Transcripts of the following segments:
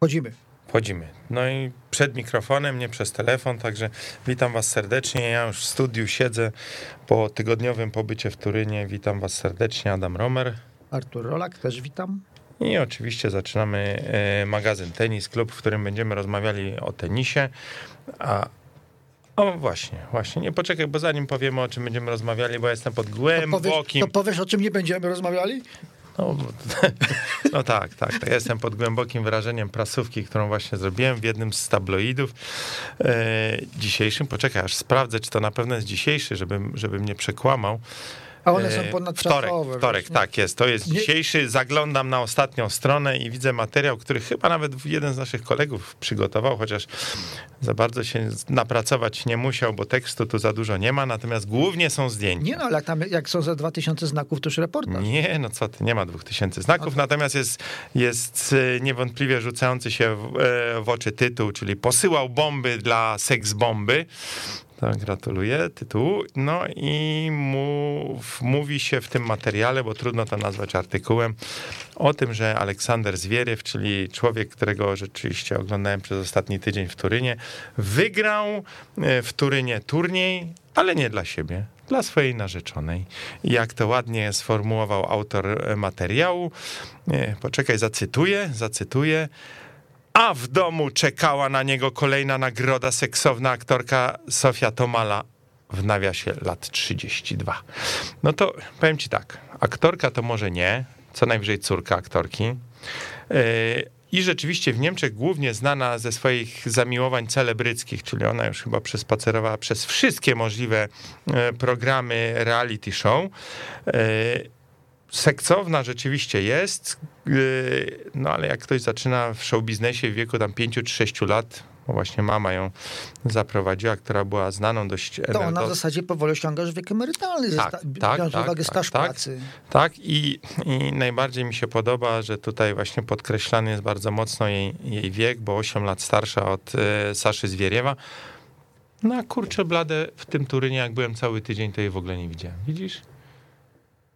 Chodzimy. Wchodzimy. No i przed mikrofonem, nie przez telefon, także witam was serdecznie. Ja już w studiu siedzę po tygodniowym pobycie w Turynie. Witam was serdecznie, Adam Romer. Artur Rolak, też witam. I oczywiście zaczynamy e, magazyn Tenis Klub, w którym będziemy rozmawiali o tenisie. A o właśnie, właśnie, nie poczekaj, bo zanim powiemy o czym będziemy rozmawiali, bo ja jestem pod To głębokim... powiesz, to powiesz, o czym nie będziemy rozmawiali? No, no tak, tak, tak. Ja jestem pod głębokim wrażeniem prasówki, którą właśnie zrobiłem w jednym z tabloidów e, dzisiejszym. Poczekaj, aż sprawdzę, czy to na pewno jest dzisiejszy, żebym, żebym nie przekłamał. A one są E, ponadczasowe. Wtorek, wtorek, tak jest. To jest dzisiejszy. Zaglądam na ostatnią stronę i widzę materiał, który chyba nawet jeden z naszych kolegów przygotował, chociaż za bardzo się napracować nie musiał, bo tekstu tu za dużo nie ma, natomiast głównie są zdjęcia. Nie no, ale jak, tam, jak są za 2000 znaków, to już reportaż. Nie, no co ty, nie ma dwóch tysięcy znaków, natomiast jest, jest e, niewątpliwie rzucający się w, e, w oczy tytuł, czyli posyłał bomby dla seks bomby. To gratuluję tytułu. No i mów, mówi się w tym materiale, bo trudno to nazwać artykułem, o tym, że Aleksander Zwieriew, czyli człowiek, którego rzeczywiście oglądałem przez ostatni tydzień w Turynie, wygrał e, w Turynie turniej, ale nie dla siebie, dla swojej narzeczonej. Jak to ładnie sformułował autor e, materiału, nie, poczekaj, zacytuję, zacytuję. A w domu czekała na niego kolejna nagroda seksowna aktorka Sofia Tomala w nawiasie lat 32. No to powiem ci tak, aktorka to może nie, co najwyżej córka aktorki. Yy, I rzeczywiście w Niemczech głównie znana ze swoich zamiłowań celebryckich, czyli ona już chyba przespacerowała przez wszystkie możliwe e, programy reality show. Seksowna rzeczywiście jest, yy, no ale jak ktoś zaczyna w show biznesie w wieku tam 5 czy 6 lat, bo właśnie mama ją zaprowadziła, która była znaną dość To ona w zasadzie powoli osiąga już wiek emerytalny, Tak, tak, tak, biorąc tak, uwagę tak, staż tak. pracy. Tak, i, i najbardziej mi się podoba, że tutaj właśnie podkreślany jest bardzo mocno jej, jej wiek, bo 8 lat starsza od e, Saszy Zwieriewa. No a kurczę blade, w tym Turynie, jak byłem cały tydzień, to jej w ogóle nie widziałem. Widzisz?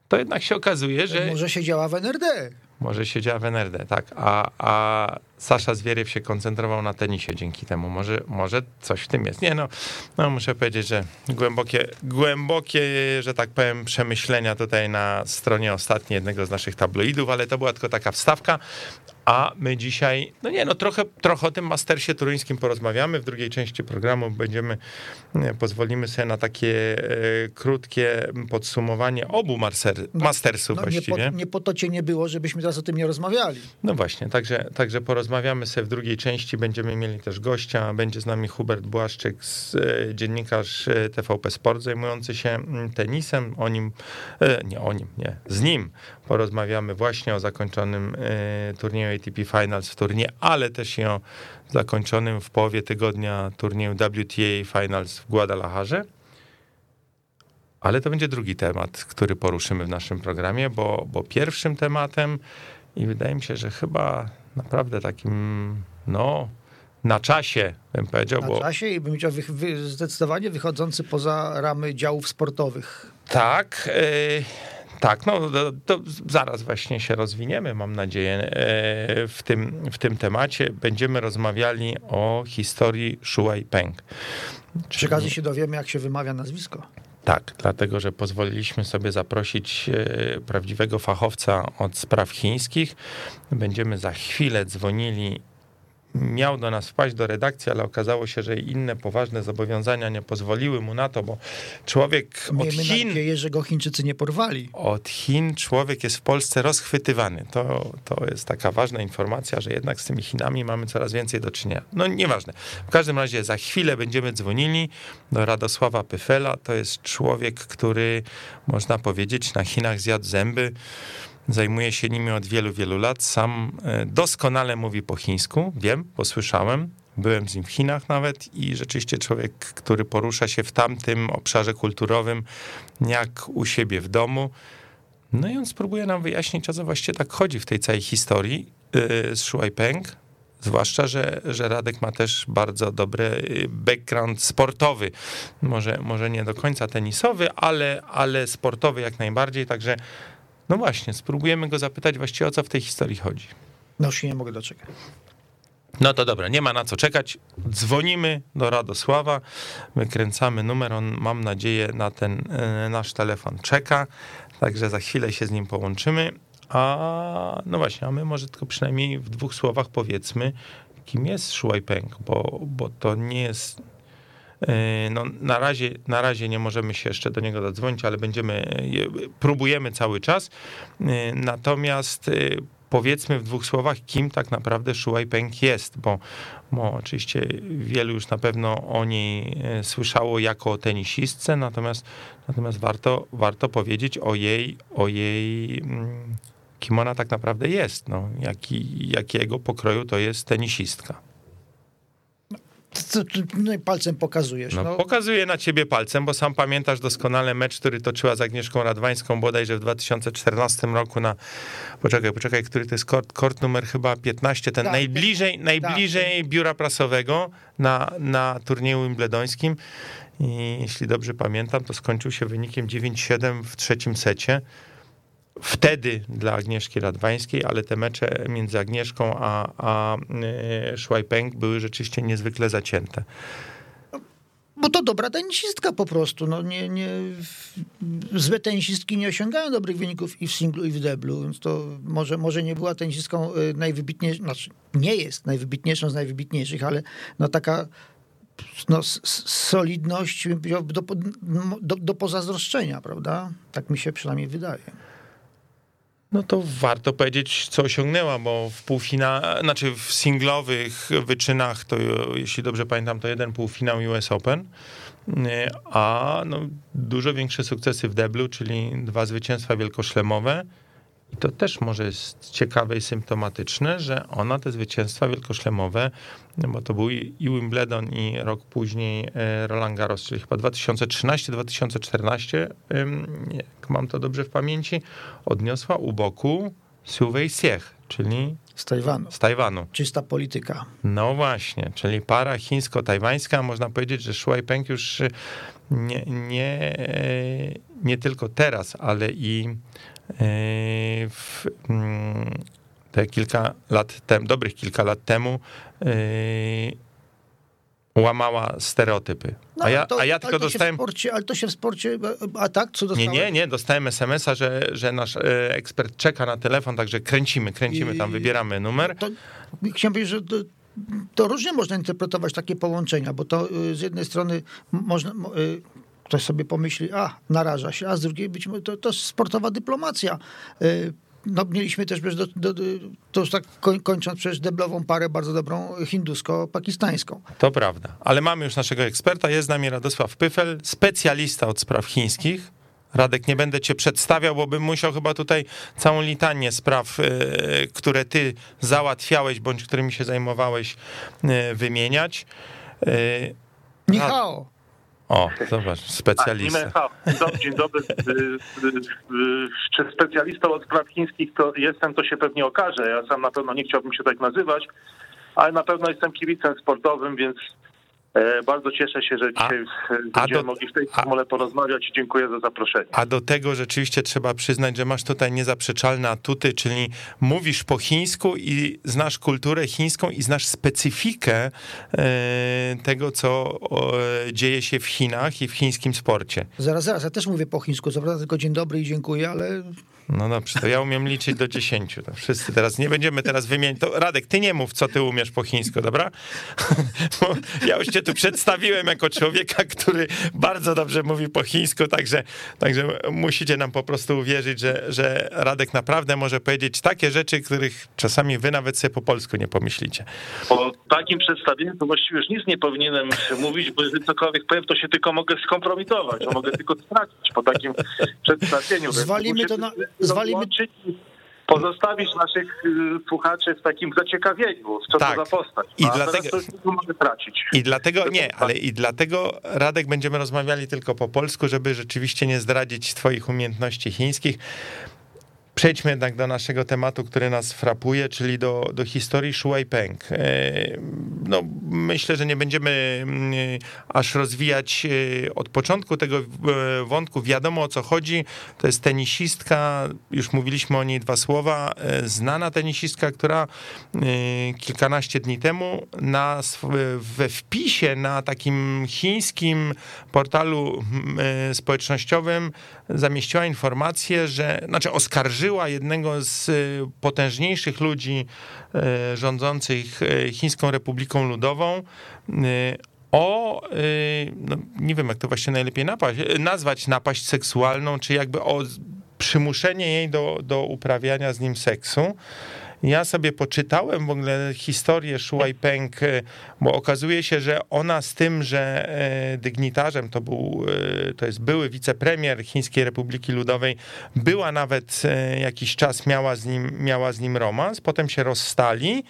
To jednak się okazuje, że Może siedziała w NRD. może siedziała w NRD, tak, a, a Sasza Zwieriew się koncentrował na tenisie dzięki temu. Może, może coś w tym jest. Nie no, no muszę powiedzieć, że głębokie, głębokie, że tak powiem, przemyślenia tutaj na stronie ostatniej jednego z naszych tabloidów, ale to była tylko taka wstawka. A my dzisiaj, no nie, no trochę, trochę o tym mastersie turyńskim porozmawiamy. W drugiej części programu będziemy, nie, pozwolimy sobie na takie e, krótkie podsumowanie obu master, mastersów No, nie, właściwie. po, nie po to cię nie było, żebyśmy teraz o tym nie rozmawiali. No właśnie, także, także porozmawiamy sobie w drugiej części. Będziemy mieli też gościa. Będzie z nami Hubert Błaszczyk, z, e, dziennikarz e, TVP Sport, zajmujący się mm, tenisem. O nim, e, nie o nim, nie, z nim porozmawiamy właśnie o zakończonym e, turnieju ATP Finals w turnieju, ale też i o zakończonym w połowie tygodnia turnieju WTA Finals w Guadalajarze. Ale to będzie drugi temat, który poruszymy w naszym programie, bo, bo pierwszym tematem i wydaje mi się, że chyba naprawdę takim, no, na czasie, bym powiedział, Na bo czasie i bym chciał wy, wy, zdecydowanie wychodzący poza ramy działów sportowych. tak, e, tak, no to, zaraz właśnie się rozwiniemy, mam nadzieję, e, w tym, w tym temacie. Będziemy rozmawiali o historii Shuai Peng. Przy okazji się dowiemy, jak się wymawia nazwisko. Tak, dlatego że pozwoliliśmy sobie zaprosić e, prawdziwego fachowca od spraw chińskich. Będziemy za chwilę dzwonili. Miał do nas wpaść do redakcji, ale okazało się, że inne poważne zobowiązania nie pozwoliły mu na to, bo człowiek od Miejmy Chin, nadzieję, że go Chińczycy nie porwali. od Chin człowiek jest w Polsce rozchwytywany. To, to jest taka ważna informacja, że jednak z tymi Chinami mamy coraz więcej do czynienia. No nieważne. W każdym razie za chwilę będziemy dzwonili do Radosława Pyfela. To jest człowiek, który można powiedzieć na Chinach zjadł zęby. Zajmuje się nimi od wielu, wielu lat. Sam e, doskonale mówi po chińsku. Wiem, bo słyszałem. Byłem z nim w Chinach nawet i rzeczywiście człowiek, który porusza się w tamtym obszarze kulturowym jak u siebie w domu. No i on spróbuje nam wyjaśnić, o co właściwie tak chodzi w tej całej historii yy, z Shuai Peng. Zwłaszcza, że, że Radek ma też bardzo dobry y, background sportowy. Może, może nie do końca tenisowy, ale, ale sportowy jak najbardziej. Także, no właśnie, spróbujemy go zapytać właściwie o co w tej historii chodzi. No już się nie mogę doczekać. No to dobra, nie ma na co czekać. Dzwonimy do Radosława, wykręcamy numer. On, mam nadzieję, na ten e, nasz telefon czeka, także za chwilę się z nim połączymy. A no właśnie, a my może tylko przynajmniej w dwóch słowach powiedzmy, kim jest Shuai Peng, bo, bo to nie jest. E, No, na, razie, na razie nie możemy się jeszcze do niego dodzwonić, ale będziemy, próbujemy cały czas. E, Natomiast e, powiedzmy w dwóch słowach, kim tak naprawdę Shuai Peng jest, bo, bo oczywiście wielu już na pewno o niej słyszało jako o tenisistce, natomiast, natomiast warto, warto powiedzieć o jej, o jej mm, kim ona tak naprawdę jest, no, jaki, jakiego pokroju to jest tenisistka. No i palcem pokazujesz. No, No, Pokazuję na ciebie palcem, bo sam pamiętasz doskonale mecz, który toczyła z Agnieszką Radwańską bodajże w 2014 roku na, poczekaj, poczekaj, który to jest kort, kort numer chyba 15, ten Tak, najbliżej, najbliżej biura prasowego na, na turnieju wimbledońskim i jeśli dobrze pamiętam, to skończył się wynikiem 9-7 w trzecim secie. Wtedy dla Agnieszki Radwańskiej, ale te mecze między Agnieszką a, a e, Peng były rzeczywiście niezwykle zacięte. Bo to dobra tenisistka po prostu. No, nie, nie, złe tenisistki nie osiągają dobrych wyników i w singlu, i w deblu, więc to może, może nie była tenisistką y, najwybitniejszą, znaczy nie jest najwybitniejszą z najwybitniejszych, ale no taka no, solidność do, do, do pozazdroszczenia, prawda? Tak mi się przynajmniej wydaje. No to warto powiedzieć, co osiągnęła, bo w półfinale, znaczy w singlowych wyczynach, to jeśli dobrze pamiętam, to jeden półfinał US Open, nie, a no, dużo większe sukcesy w deblu, czyli dwa zwycięstwa wielkoszlemowe. I to też może jest ciekawe i symptomatyczne, że ona te zwycięstwa wielkoszlemowe, no bo to był i Wimbledon i rok później e, Roland Garros, czyli chyba 2013-2014, ym, jak mam to dobrze w pamięci, odniosła u boku Suwei Siech, czyli Z Tajwanu. z Tajwanu. Czysta polityka. No właśnie, czyli para chińsko-tajwańska, można powiedzieć, że Shuai Peng już nie, nie, nie tylko teraz, ale i e, w, mm, te kilka lat temu, dobrych kilka lat temu e, łamała stereotypy. No, A ja, to- a ja tylko dostałem... Sporcie, ale to się w sporcie... A tak? Co Nie, dostałeś? nie, nie, dostałem SMS-a, że, że nasz e, ekspert czeka na telefon, także kręcimy, kręcimy tam, wybieramy numer. To, chciałem powiedzieć, że to, to różnie można interpretować takie połączenia, bo to y, z jednej strony można, mo- y, ktoś sobie pomyśli, a naraża się, a z drugiej być może to, to sportowa dyplomacja. Y, No, mieliśmy też, do, do, to już tak koń- kończąc przecież deblową parę bardzo dobrą hindusko-pakistańską. To prawda, ale mamy już naszego eksperta, jest z nami Radosław Pyfel, specjalista od spraw chińskich. Radek, nie będę cię przedstawiał, bo bym musiał chyba tutaj całą litanię spraw, e, które ty załatwiałeś, bądź którymi się zajmowałeś, e, wymieniać. Michał, O, zobacz, Tak, specjalista. Michał, dzień dobry, Czy specjalistą od spraw chińskich to jestem, to się pewnie okaże. Ja sam na pewno nie chciałbym się tak nazywać, ale na pewno jestem kibicem sportowym, więc bardzo cieszę się, że dzisiaj e, a będziemy do- mogli w tej formule porozmawiać i dziękuję za zaproszenie. A do tego rzeczywiście trzeba przyznać, że masz tutaj niezaprzeczalne atuty, czyli mówisz po chińsku i znasz kulturę chińską i znasz specyfikę e, tego, co e, dzieje się w Chinach i w chińskim sporcie. zaraz, zaraz, ja też mówię po chińsku, co prawda tylko dzień dobry i dziękuję, ale No dobrze, to ja umiem liczyć do dziesięciu. To wszyscy teraz, nie będziemy teraz wymieniać. To Radek, ty nie mów, co ty umiesz po chińsku, dobra? Bo ja już cię tu przedstawiłem jako człowieka, który bardzo dobrze mówi po chińsku, także, także musicie nam po prostu uwierzyć, że, że Radek naprawdę może powiedzieć takie rzeczy, których czasami wy nawet sobie po polsku nie pomyślicie. Po takim przedstawieniu to właściwie już nic nie powinienem mówić, bo jeżeli cokolwiek powiem, to się tylko mogę skompromitować, to mogę tylko stracić po takim przedstawieniu. Zwalimy to na- zwalimy- rozłączyć i Pozostawić naszych y, słuchaczy w takim zaciekawieniu, co Tak. to za postać. I A dlatego- mogę tracić. I dlatego, nie, ale i dlatego, Radek, będziemy rozmawiali tylko po polsku, żeby rzeczywiście nie zdradzić twoich umiejętności chińskich. Przejdźmy jednak do naszego tematu, który nas frapuje, czyli do, do historii Shuai Peng. E, no, myślę, że nie będziemy mm, aż rozwijać e, od początku tego e, wątku. Wiadomo o co chodzi. To jest tenisistka, już mówiliśmy o niej dwa słowa, znana tenisistka, która kilkanaście dni temu na, we wpisie na takim chińskim portalu społecznościowym zamieściła informację, że, znaczy oskarżyła jednego z y, potężniejszych ludzi y, rządzących y, Chińską Republiką Ludową o, no nie wiem jak to właśnie najlepiej napaść, nazwać napaść seksualną, czy jakby o przymuszenie jej do, do uprawiania z nim seksu. Ja sobie poczytałem w ogóle historię Shuai Peng, e, bo okazuje się, że ona z tym, że e, dygnitarzem to był, e, to jest były wicepremier Chińskiej Republiki Ludowej, była nawet jakiś czas, miała z nim, miała z nim romans, potem się rozstali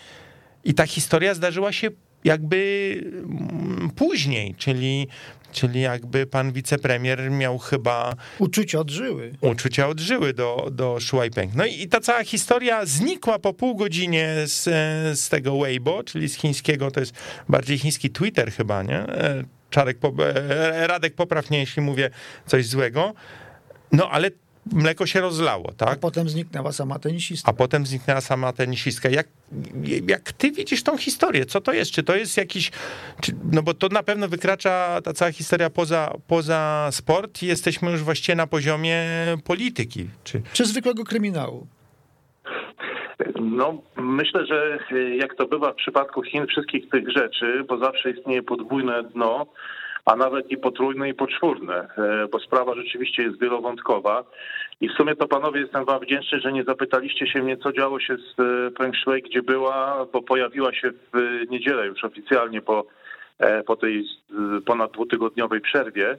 i ta historia zdarzyła się jakby mm, później, czyli Czyli jakby pan wicepremier miał chyba... Uczucia odżyły. Uczucia odżyły do, do Shuai Peng. No i ta cała historia znikła po pół godzinie z, z tego Weibo, czyli z chińskiego, to jest bardziej chiński Twitter chyba, nie? E, Czarek, e, Radek poprawnie, jeśli mówię coś złego. No ale mleko się rozlało, tak? A potem zniknęła sama tenisistka. A potem zniknęła sama tenisistka. Jak, jak ty widzisz tą historię? Co to jest? Czy to jest jakiś... Czy, no bo to na pewno wykracza ta cała historia poza, poza sport i jesteśmy już właściwie na poziomie polityki. Czy, czy zwykłego kryminału? No, myślę, że jak to bywa w przypadku Chin, wszystkich tych rzeczy, bo zawsze istnieje podwójne dno, a nawet i potrójne i poczwórne, e, bo sprawa rzeczywiście jest wielowątkowa. I w sumie to panowie jestem wam wdzięczny, że nie zapytaliście się mnie, co działo się z e, Peng Shui, gdzie była, bo pojawiła się w niedzielę już oficjalnie po, e, po tej ponad dwutygodniowej przerwie.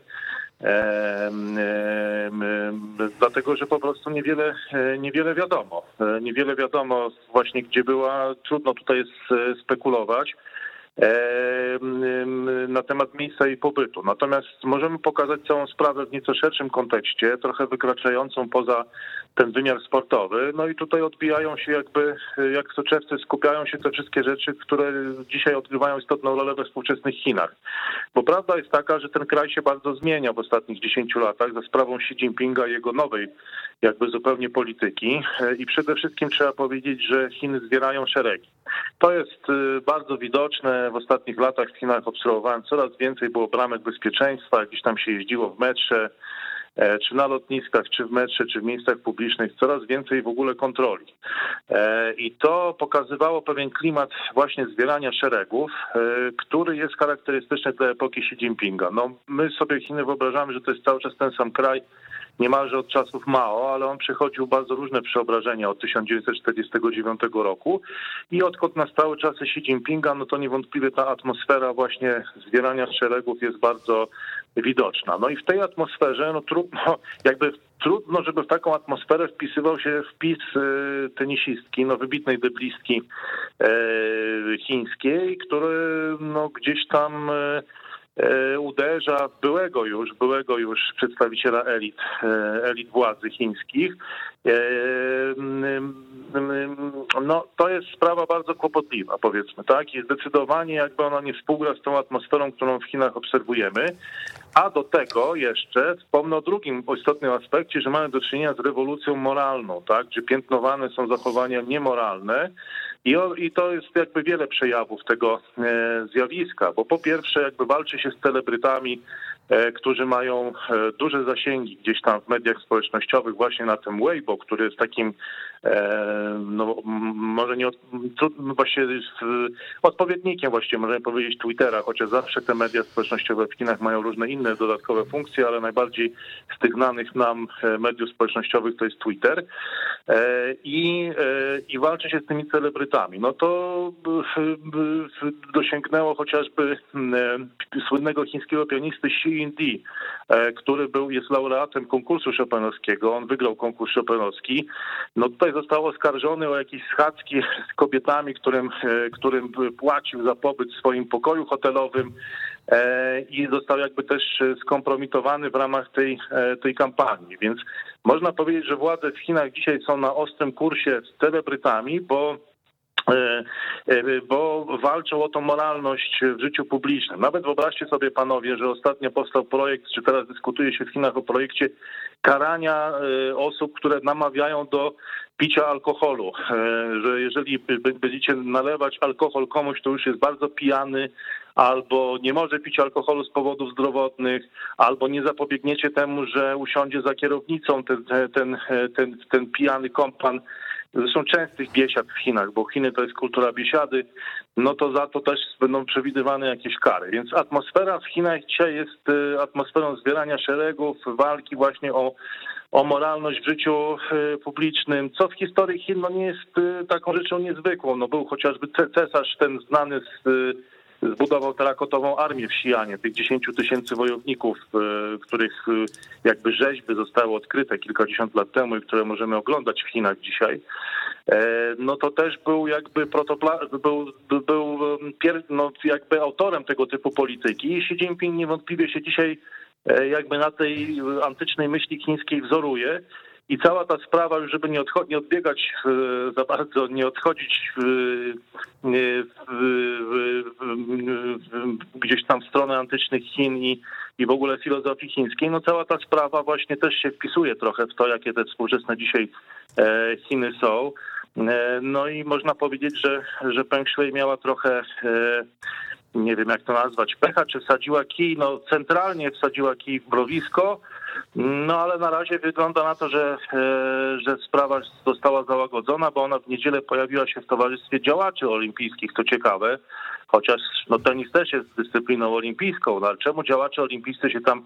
Dlatego, że po prostu niewiele, niewiele wiadomo. Niewiele wiadomo właśnie, gdzie była. Trudno tutaj jest spekulować na temat miejsca jej pobytu. Natomiast możemy pokazać całą sprawę w nieco szerszym kontekście, trochę wykraczającą poza ten wymiar sportowy. No i tutaj odbijają się jakby, jak soczewcy, skupiają się te wszystkie rzeczy, które dzisiaj odgrywają istotną rolę we współczesnych Chinach. Bo prawda jest taka, że ten kraj się bardzo zmienia w ostatnich 10 latach za sprawą Xi Jinpinga i jego nowej jakby zupełnie polityki i przede wszystkim trzeba powiedzieć, że Chiny zbierają szeregi. To jest y, bardzo widoczne. W ostatnich latach w Chinach obserwowałem coraz więcej było bramek bezpieczeństwa, gdzieś tam się jeździło w metrze, e, czy na lotniskach, czy w metrze, czy w miejscach publicznych, coraz więcej w ogóle kontroli. E, I to pokazywało pewien klimat właśnie zbierania szeregów, e, który jest charakterystyczny dla epoki Xi Jinpinga. No, my sobie Chiny wyobrażamy, że to jest cały czas ten sam kraj, niemalże od czasów Mao, ale on przechodził bardzo różne przeobrażenia od 1949 roku i odkąd nastały czasy Xi Jinpinga, no to niewątpliwie ta atmosfera właśnie zbierania szeregów jest bardzo widoczna. No i w tej atmosferze, no trudno, jakby trudno, żeby w taką atmosferę wpisywał się wpis y, tenisistki, no wybitnej deblistki e, chińskiej, który no gdzieś tam e, E, uderza byłego już, byłego już przedstawiciela elit, elit władzy chińskich. No, to jest sprawa bardzo kłopotliwa, powiedzmy, tak? I zdecydowanie jakby ona nie współgra z tą atmosferą, którą w Chinach obserwujemy. A do tego jeszcze wspomnę o drugim istotnym aspekcie, że mamy do czynienia z rewolucją moralną, tak? Gdzie piętnowane są zachowania niemoralne, i, to jest jakby wiele przejawów tego e, zjawiska, bo po pierwsze jakby walczy się z celebrytami, którzy mają e, duże zasięgi gdzieś tam w mediach społecznościowych, właśnie na tym Weibo, który jest takim no, może nie właśnie odpowiednikiem właściwie możemy powiedzieć Twittera, chociaż zawsze te media społecznościowe w Chinach mają różne inne dodatkowe funkcje, ale najbardziej z tych znanych nam e, mediów społecznościowych to jest Twitter e, i, e, i walczy się z tymi celebrytami. No to dosięgnęło chociażby słynnego chińskiego pianisty Xi Yindi, który był, jest laureatem konkursu Chopinowskiego, on wygrał konkurs Chopinowski. No tutaj został oskarżony o jakieś schadzki z kobietami, którym, e, którym płacił za pobyt w swoim pokoju hotelowym e, i został jakby też skompromitowany w ramach tej, e, tej kampanii. Więc można powiedzieć, że władze w Chinach dzisiaj są na ostrym kursie z celebrytami, bo E, e, bo walczą o tą moralność w życiu publicznym. Nawet wyobraźcie sobie panowie, że ostatnio powstał projekt, czy teraz dyskutuje się w Chinach o projekcie karania e, osób, które namawiają do picia alkoholu, że jeżeli będziecie nalewać alkohol komuś, to już jest bardzo pijany, albo nie może pić alkoholu z powodów zdrowotnych, albo nie zapobiegniecie temu, że usiądzie za kierownicą ten, ten, ten, ten pijany kompan zresztą częstych biesiad w Chinach, bo Chiny to jest kultura biesiady, no to za to też będą przewidywane jakieś kary. Więc atmosfera w Chinach dzisiaj jest y, atmosferą zbierania szeregów, walki właśnie o, o moralność w życiu y, publicznym, co w historii Chin no nie jest y, taką rzeczą niezwykłą. No był chociażby cesarz ten znany z zbudował terakotową armię w Sijanie, tych 10 tysięcy wojowników, których jakby rzeźby zostały odkryte kilkadziesiąt lat temu i które możemy oglądać w Chinach dzisiaj. E, no to też był jakby protopla, był, był no jakby autorem tego typu polityki i Xi Jinping niewątpliwie się dzisiaj e, jakby na tej antycznej myśli chińskiej wzoruje. I cała ta sprawa, już żeby nie, odcho- nie odbiegać e, za bardzo, nie odchodzić w, gdzieś tam w stronę antycznych Chin i, i w ogóle filozofii chińskiej, no cała ta sprawa właśnie też się wpisuje trochę w to, jakie te współczesne dzisiaj Chiny są. E, no i można powiedzieć, że, że Peng Shui miała trochę, e, nie wiem jak to nazwać, pecha, czy wsadziła kij, no centralnie wsadziła kij w mrowisko, no ale na razie wygląda na to, że, e, że sprawa została załagodzona, bo ona w niedzielę pojawiła się w towarzystwie działaczy olimpijskich, to ciekawe, chociaż no, tenis też jest dyscypliną olimpijską, no ale czemu działacze olimpijscy się tam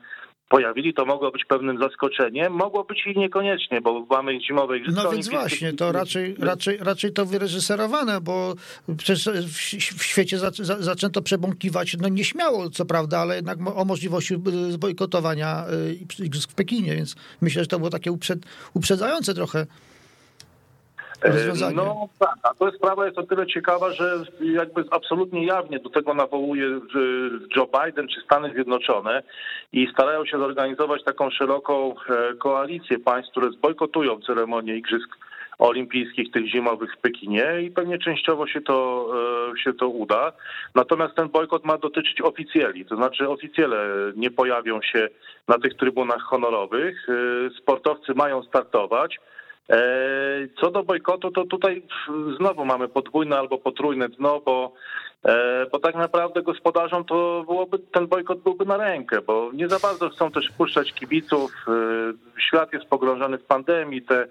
pojawili, to mogło być pewnym zaskoczeniem, mogło być i niekoniecznie, bo mamy zimowe igrzyska. No więc właśnie, to raczej, raczej, raczej to wyreżyserowane, bo przecież w świecie zaczęto przebąkiwać, no nieśmiało co prawda, ale jednak o możliwości zbojkotowania y, igrzysk w Pekinie, więc myślę, że to było takie uprzedzające trochę rozwiązanie. No tak, a to sprawa jest o tyle ciekawa, że jakby absolutnie jawnie do tego nawołuje Joe Biden czy Stany Zjednoczone i starają się zorganizować taką szeroką e, koalicję państw, które zbojkotują ceremonię igrzysk olimpijskich, tych zimowych w Pekinie i pewnie częściowo się to, e, się to uda. Natomiast ten bojkot ma dotyczyć oficjeli, to znaczy oficjele nie pojawią się na tych trybunach honorowych, e, sportowcy mają startować, E, co do bojkotu, to tutaj znowu mamy podwójne albo potrójne dno, bo, e, bo tak naprawdę gospodarzom to byłoby, ten bojkot byłby na rękę, bo nie za bardzo chcą też wpuszczać kibiców. E, świat jest pogrążony w pandemii. Te,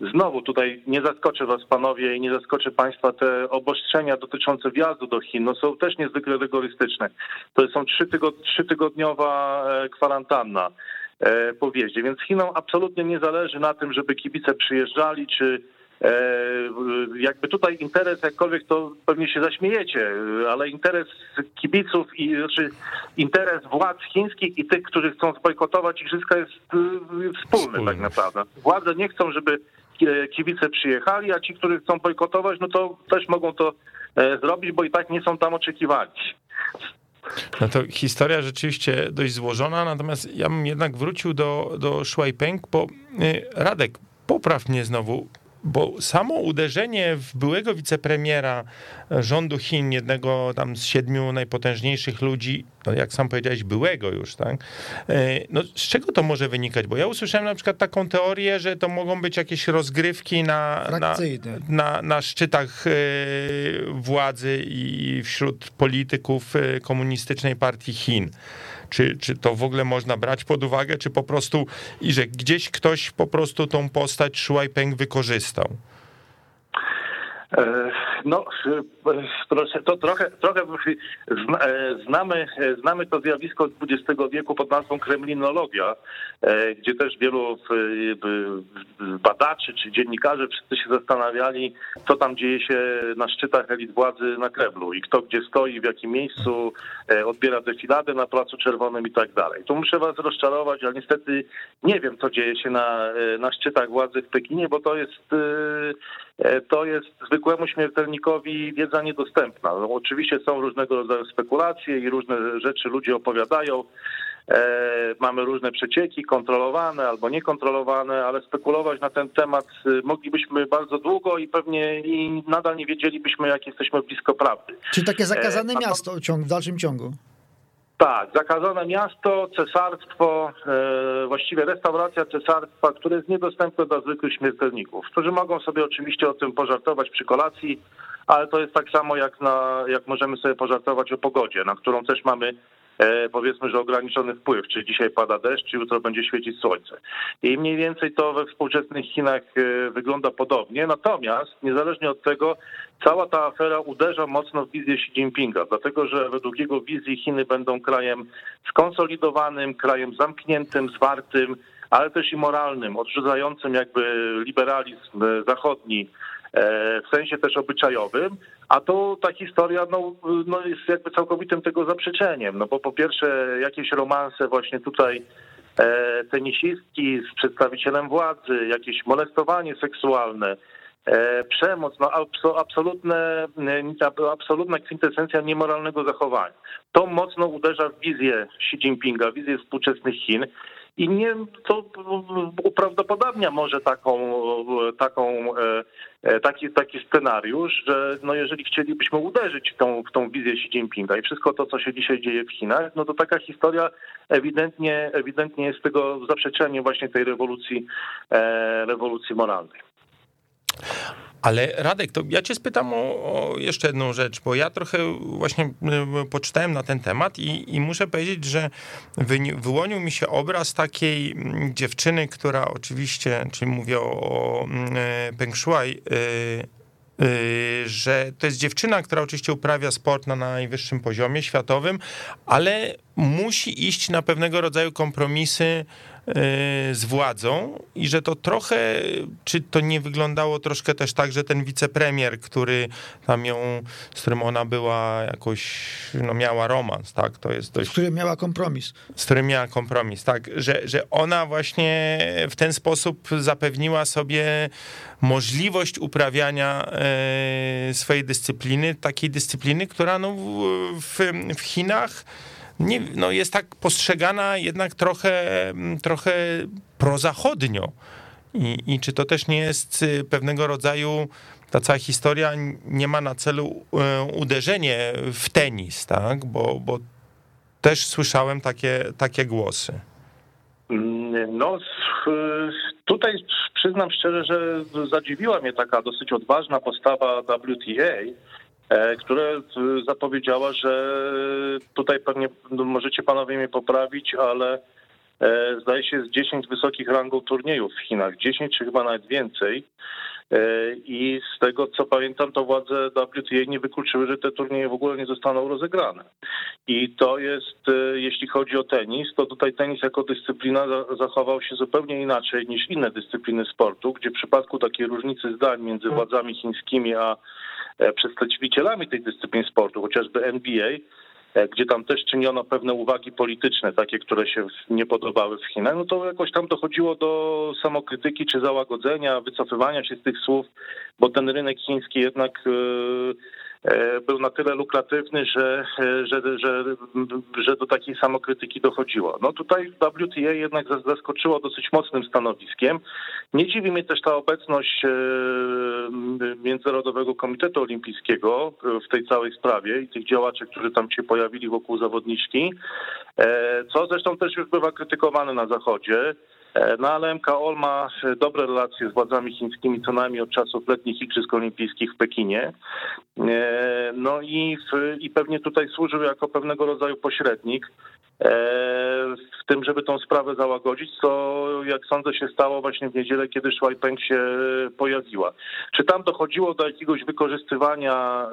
znowu tutaj nie zaskoczę was panowie i nie zaskoczę państwa, te obostrzenia dotyczące wjazdu do Chin no są też niezwykle rygorystyczne. To są trzytygodniowa kwarantanna. E, po wjeździe. Więc Chinom absolutnie nie zależy na tym, żeby kibice przyjeżdżali, czy e, jakby tutaj interes, jakkolwiek to pewnie się zaśmiejecie, ale interes kibiców i znaczy interes władz chińskich i tych, którzy chcą zbojkotować igrzyska jest wspólny, wspólny. tak naprawdę. Władze nie chcą, żeby kibice przyjechali, a ci, którzy chcą bojkotować, no to też mogą to e, zrobić, bo i tak nie są tam oczekiwani. No to historia rzeczywiście dość złożona, natomiast ja bym jednak wrócił do, do Shuai Peng, bo y, Radek, popraw mnie znowu, bo samo uderzenie w byłego wicepremiera rządu Chin, jednego tam z siedmiu najpotężniejszych ludzi, no jak sam powiedziałeś, byłego już, tak? E, no z czego to może wynikać? Bo ja usłyszałem na przykład taką teorię, że to mogą być jakieś rozgrywki na, na, na, na szczytach e, władzy i wśród polityków e, komunistycznej partii Chin. Czy, czy to w ogóle można brać pod uwagę, czy po prostu, i że gdzieś ktoś po prostu tą postać Shuai Peng wykorzystał? E, no, e, to trochę, trochę e, znamy, znamy to zjawisko XX wieku pod nazwą kremlinologia, gdzie też wielu badaczy czy dziennikarzy wszyscy się zastanawiali, co tam dzieje się na szczytach elit władzy na Kremlu i kto gdzie stoi, w jakim miejscu odbiera defiladę na Placu Czerwonym i tak dalej. Tu muszę was rozczarować, ale niestety nie wiem, co dzieje się na, na szczytach władzy w Pekinie, bo to jest to jest zwykłemu śmiertelnikowi wiedza niedostępna. No, oczywiście są różnego rodzaju spekulacje i różne rzeczy ludzie opowiadają. Mamy różne przecieki, kontrolowane albo niekontrolowane, ale spekulować na ten temat moglibyśmy bardzo długo i pewnie i nadal nie wiedzielibyśmy, jak jesteśmy blisko prawdy. Czy takie zakazane miasto w dalszym ciągu? Tak, zakazane miasto, cesarstwo, e, właściwie restauracja cesarstwa, które jest niedostępne dla zwykłych śmiertelników, którzy mogą sobie oczywiście o tym pożartować przy kolacji, ale to jest tak samo jak, na, jak możemy sobie pożartować o pogodzie, na którą też mamy powiedzmy, że ograniczony wpływ, czy dzisiaj pada deszcz, czy jutro będzie świecić słońce. I mniej więcej to we współczesnych Chinach e, wygląda podobnie, natomiast niezależnie od tego cała ta afera uderza mocno w wizję Xi Jinpinga, dlatego że według jego wizji Chiny będą krajem skonsolidowanym, krajem zamkniętym, zwartym, ale też i moralnym, odrzucającym jakby liberalizm e, zachodni, w sensie też obyczajowym, a to ta historia no, no jest jakby całkowitym tego zaprzeczeniem, no bo po pierwsze jakieś romanse właśnie tutaj e, tenisistki z przedstawicielem władzy, jakieś molestowanie seksualne, e, przemoc, no absolutne, absolutna kwintesencja niemoralnego zachowania. To mocno uderza w wizję Xi Jinpinga, wizję współczesnych Chin i nie, to uprawdopodobnia może taką, taką, e, e, taki, taki scenariusz, że no jeżeli chcielibyśmy uderzyć w tą, w tą wizję Xi Jinpinga i wszystko to, co się dzisiaj dzieje w Chinach, no to taka historia ewidentnie, ewidentnie jest tego zaprzeczeniem właśnie tej rewolucji, e, rewolucji moralnej. Ale Radek, to ja cię spytam o, o, jeszcze jedną rzecz, bo ja trochę właśnie y, poczytałem na ten temat i, i muszę powiedzieć, że wy, wyłonił mi się obraz takiej mm, dziewczyny, która oczywiście, czyli mówię o, o mm, e, Peng Shuai, y, y, że to jest dziewczyna, która oczywiście uprawia sport na najwyższym poziomie światowym, ale musi iść na pewnego rodzaju kompromisy Y, z władzą i że to trochę, czy to nie wyglądało troszkę też tak, że ten wicepremier, który tam ją, z którym ona była jakoś, no miała romans, tak, to jest dość... Z którym miała kompromis. Z którym miała kompromis, tak, że, że ona właśnie w ten sposób zapewniła sobie możliwość uprawiania e, swojej dyscypliny, takiej dyscypliny, która no w, w Chinach nie, no jest tak postrzegana jednak trochę, trochę prozachodnio. I, I czy to też nie jest y, pewnego rodzaju ta cała historia nie ma na celu y, uderzenie w tenis, tak? Bo, bo też słyszałem takie, takie głosy. Mm, no, tutaj przyznam szczerze, że zadziwiła mnie taka dosyć odważna postawa WTA, które e, zapowiedziała, że tutaj pewnie możecie panowie mnie poprawić, ale e, zdaje się z 10 wysokich rangą turniejów w Chinach, 10 czy chyba nawet więcej. I z tego co pamiętam, to władze WTA nie wykluczyły, że te turnieje w ogóle nie zostaną rozegrane. I to jest, jeśli chodzi o tenis, to tutaj tenis jako dyscyplina zachował się zupełnie inaczej niż inne dyscypliny sportu, gdzie w przypadku takiej różnicy zdań między władzami chińskimi a E, przedstawicielami tej dyscyplin sportu, chociażby NBA, e, gdzie tam też czyniono pewne uwagi polityczne, takie, które się nie podobały w Chinach, no to jakoś tam dochodziło do samokrytyki czy załagodzenia, wycofywania się z tych słów, bo ten rynek chiński jednak e, E, był na tyle lukratywny, że, e, że, że, że do takiej samokrytyki dochodziło. No tutaj WTA jednak zaskoczyło dosyć mocnym stanowiskiem. Nie dziwi mnie też ta obecność e, Międzynarodowego Komitetu Olimpijskiego w tej całej sprawie i tych działaczy, którzy tam się pojawili wokół zawodniczki, co zresztą też już bywa krytykowane na Zachodzie. E, no ale MKOL ma e, dobre relacje z władzami chińskimi co najmniej od czasów letnich Igrzysk Olimpijskich w Pekinie. E, no i, w, i pewnie tutaj służył jako pewnego rodzaju pośrednik w tym, żeby tą sprawę załagodzić, co jak sądzę się stało właśnie w niedzielę, kiedy Peng się pojawiła. Czy tam dochodziło do jakiegoś wykorzystywania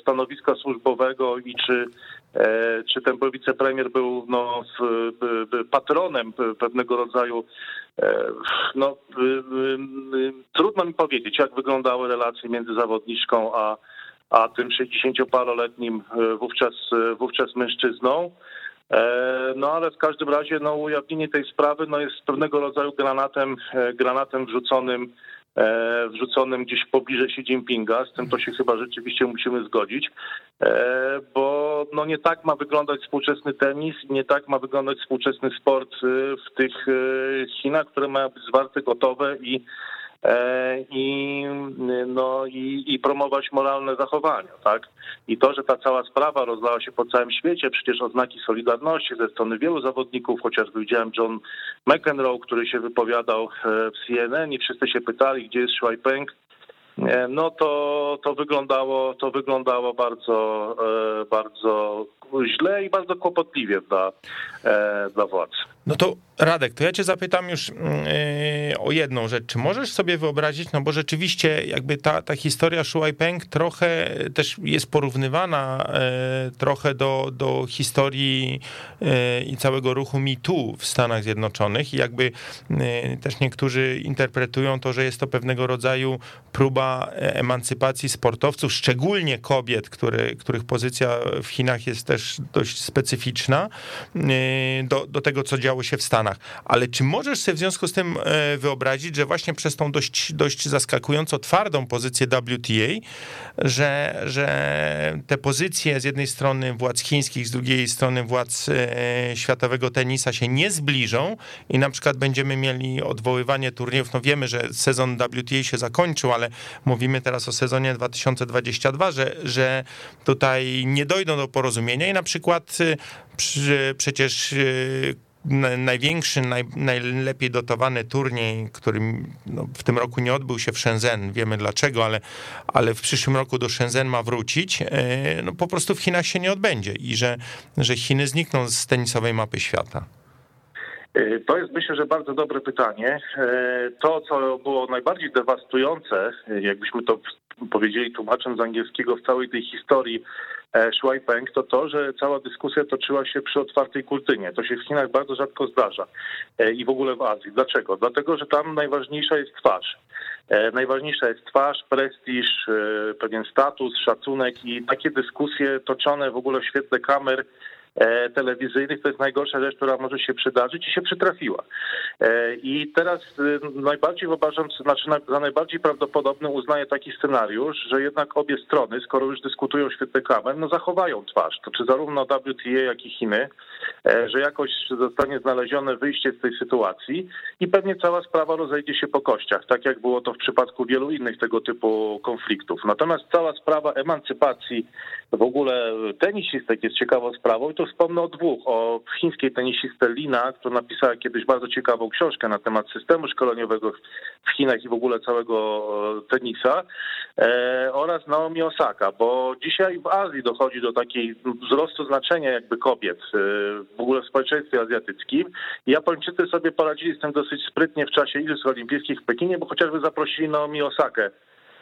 stanowiska służbowego i czy E, czy ten wicepremier był no, patronem pewnego rodzaju. E, no, trudno mi powiedzieć, jak wyglądały relacje między zawodniczką a, a tym 60-paroletnim e, wówczas, wówczas mężczyzną. No ale w każdym razie no, ujawnienie tej sprawy no, jest pewnego rodzaju granatem, granatem wrzuconym e, wrzuconym gdzieś pobliże Xi Jinpinga. Z tym to się chyba rzeczywiście musimy zgodzić, e, bo no nie tak ma wyglądać współczesny tenis, nie tak ma wyglądać współczesny sport w tych Chinach, które mają być zwarte, gotowe i E, i, no, i, i promować moralne zachowania, tak? I to, że ta cała sprawa rozlała się po całym świecie, przecież oznaki solidarności ze strony wielu zawodników, chociażby widziałem John McEnroe, który się wypowiadał e, w CNN i wszyscy się pytali, gdzie jest Shuai Peng, e, no to, to wyglądało, to wyglądało bardzo, bardzo źle i bardzo kłopotliwie dla, dla władz. No to Radek, to ja cię zapytam już yy, o jedną rzecz. Czy możesz sobie wyobrazić, no bo rzeczywiście jakby ta, ta historia Shuai Peng trochę też jest porównywana yy, trochę do, do historii yy, i całego ruchu MeToo w Stanach Zjednoczonych i jakby też niektórzy interpretują to, że jest to pewnego rodzaju próba emancypacji sportowców, szczególnie kobiet, których pozycja w Chinach jest też dość specyficzna do, do tego, co działo się w Stanach. Ale czy możesz sobie w związku z tym e, wyobrazić, że właśnie przez tą dość, dość zaskakująco twardą pozycję WTA, że, że te pozycje z jednej strony władz chińskich, z drugiej strony władz e, światowego tenisa się nie zbliżą i na przykład będziemy mieli odwoływanie turniejów. No wiemy, że sezon WTA się zakończył, ale mówimy teraz o sezonie 2022, że, że tutaj nie dojdą do porozumienia i na przykład e, przy, przecież największy, naj, najlepiej dotowany turniej, który no, w tym roku nie odbył się w Shenzhen, wiemy dlaczego, ale, ale w przyszłym roku do Shenzhen ma wrócić, e, no po prostu w Chinach się nie odbędzie i że, że Chiny znikną z tenisowej mapy świata. E, to jest myślę, że bardzo dobre pytanie. E, to, co było najbardziej dewastujące, jakbyśmy to powiedzieli tłumacząc z angielskiego w całej tej historii Shuai Peng, to to, że cała dyskusja toczyła się przy otwartej kurtynie. To się w Chinach bardzo rzadko zdarza e, i w ogóle w Azji. Dlaczego? Dlatego, że tam najważniejsza jest twarz. E, najważniejsza jest twarz, prestiż, pewien status, szacunek i takie dyskusje toczone w ogóle w świetle kamer E, telewizyjnych, to jest najgorsza rzecz, która może się przydarzyć i się przytrafiła. E, I teraz y, najbardziej uważam, znaczy za najbardziej prawdopodobny uznaję taki scenariusz, że jednak obie strony, skoro już dyskutują w świetle kamer, no zachowają twarz. To czy zarówno WTA, jak i Chiny, e, że jakoś zostanie znalezione wyjście z tej sytuacji i pewnie cała sprawa rozejdzie się po kościach, tak jak było to w przypadku wielu innych tego typu konfliktów. Natomiast cała sprawa emancypacji w ogóle tenisistek jest ciekawą sprawą i to wspomnę o dwóch. O chińskiej tenisistce Lina, która napisała kiedyś bardzo ciekawą książkę na temat systemu szkoleniowego w Chinach i w ogóle całego tenisa e, oraz Naomi Osaka, bo dzisiaj w Azji dochodzi do takiej wzrostu znaczenia jakby kobiet e, w ogóle w społeczeństwie azjatyckim. Japończycy sobie poradzili z tym dosyć sprytnie w czasie Igrzysk Olimpijskich w Pekinie, bo chociażby zaprosili Naomi Osakę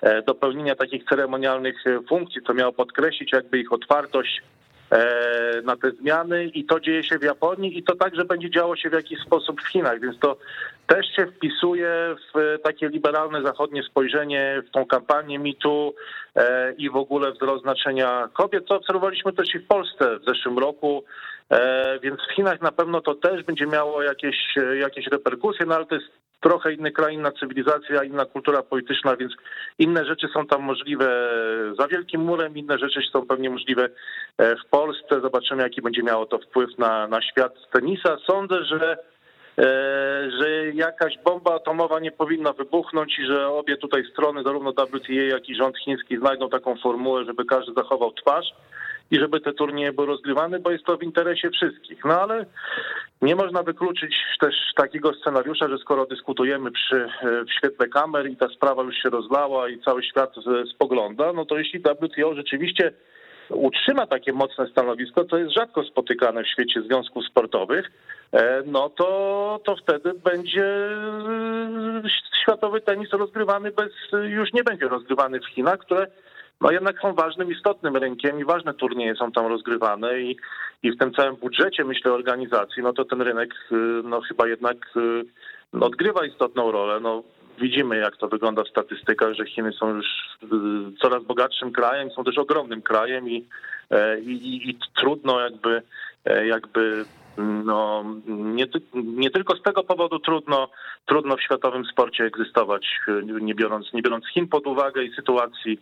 e, do pełnienia takich ceremonialnych funkcji, co miało podkreślić jakby ich otwartość E, na te zmiany i to dzieje się w Japonii i to także będzie działo się w jakiś sposób w Chinach, więc to też się wpisuje w takie liberalne zachodnie spojrzenie, w tą kampanię mitu e, i w ogóle wzrost znaczenia kobiet, co obserwowaliśmy też i w Polsce w zeszłym roku, e, więc w Chinach na pewno to też będzie miało jakieś, jakieś reperkusje, no ale to jest trochę inny kraj, inna cywilizacja, inna kultura polityczna, więc inne rzeczy są tam możliwe za Wielkim Murem, inne rzeczy są pewnie możliwe e, w Polsce. Zobaczymy, jaki będzie miało to wpływ na, na świat tenisa. Sądzę, że e, że jakaś bomba atomowa nie powinna wybuchnąć i że obie tutaj strony, zarówno WTA, jak i rząd chiński znajdą taką formułę, żeby każdy zachował twarz i żeby te turnieje były rozgrywane, bo jest to w interesie wszystkich. No ale nie można wykluczyć też takiego scenariusza, że skoro dyskutujemy przy, w świetle kamer i ta sprawa już się rozlała i cały świat spogląda, no to jeśli WTO rzeczywiście utrzyma takie mocne stanowisko, to jest rzadko spotykane w świecie związków sportowych, e, no to, to wtedy będzie e, światowy tenis rozgrywany bez, już nie będzie rozgrywany w Chinach, które no jednak są ważnym, istotnym rynkiem i ważne turnieje są tam rozgrywane i, i w tym całym budżecie, myślę, organizacji, no to ten rynek y, no chyba jednak y, no, odgrywa istotną rolę. No, widzimy, jak to wygląda w statystykach, że Chiny są już y, coraz bogatszym krajem, są też ogromnym krajem i, e, i, i trudno jakby, e, jakby no, nie, nie tylko z tego powodu trudno, trudno w światowym sporcie egzystować, nie biorąc, nie biorąc Chin pod uwagę i sytuacji,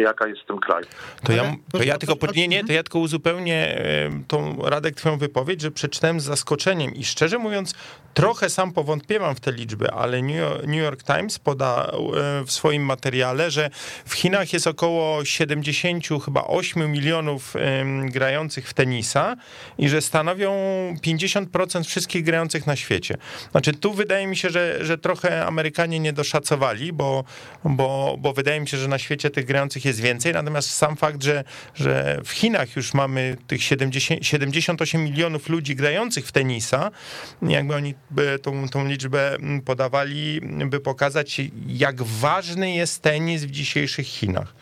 jaka jest w tym kraju. To ja, to ja tylko nie, nie, to ja tylko uzupełnię tą Radek twoją wypowiedź, że przeczytałem z zaskoczeniem i szczerze mówiąc trochę sam powątpiewam w te liczby, ale New York Times podał e, w swoim materiale, że w Chinach jest około 70 chyba 8 milionów grających w tenisa i że stanowią 50% wszystkich grających na świecie. Znaczy tu wydaje mi się, że, że trochę Amerykanie nie doszacowali, bo, bo, bo wydaje mi się, że na świecie tych grających jest więcej, natomiast sam fakt, że, że w Chinach już mamy tych 70, 78 milionów ludzi grających w tenisa, jakby oni tą, tą liczbę podawali, by pokazać, jak ważny jest tenis w dzisiejszych Chinach.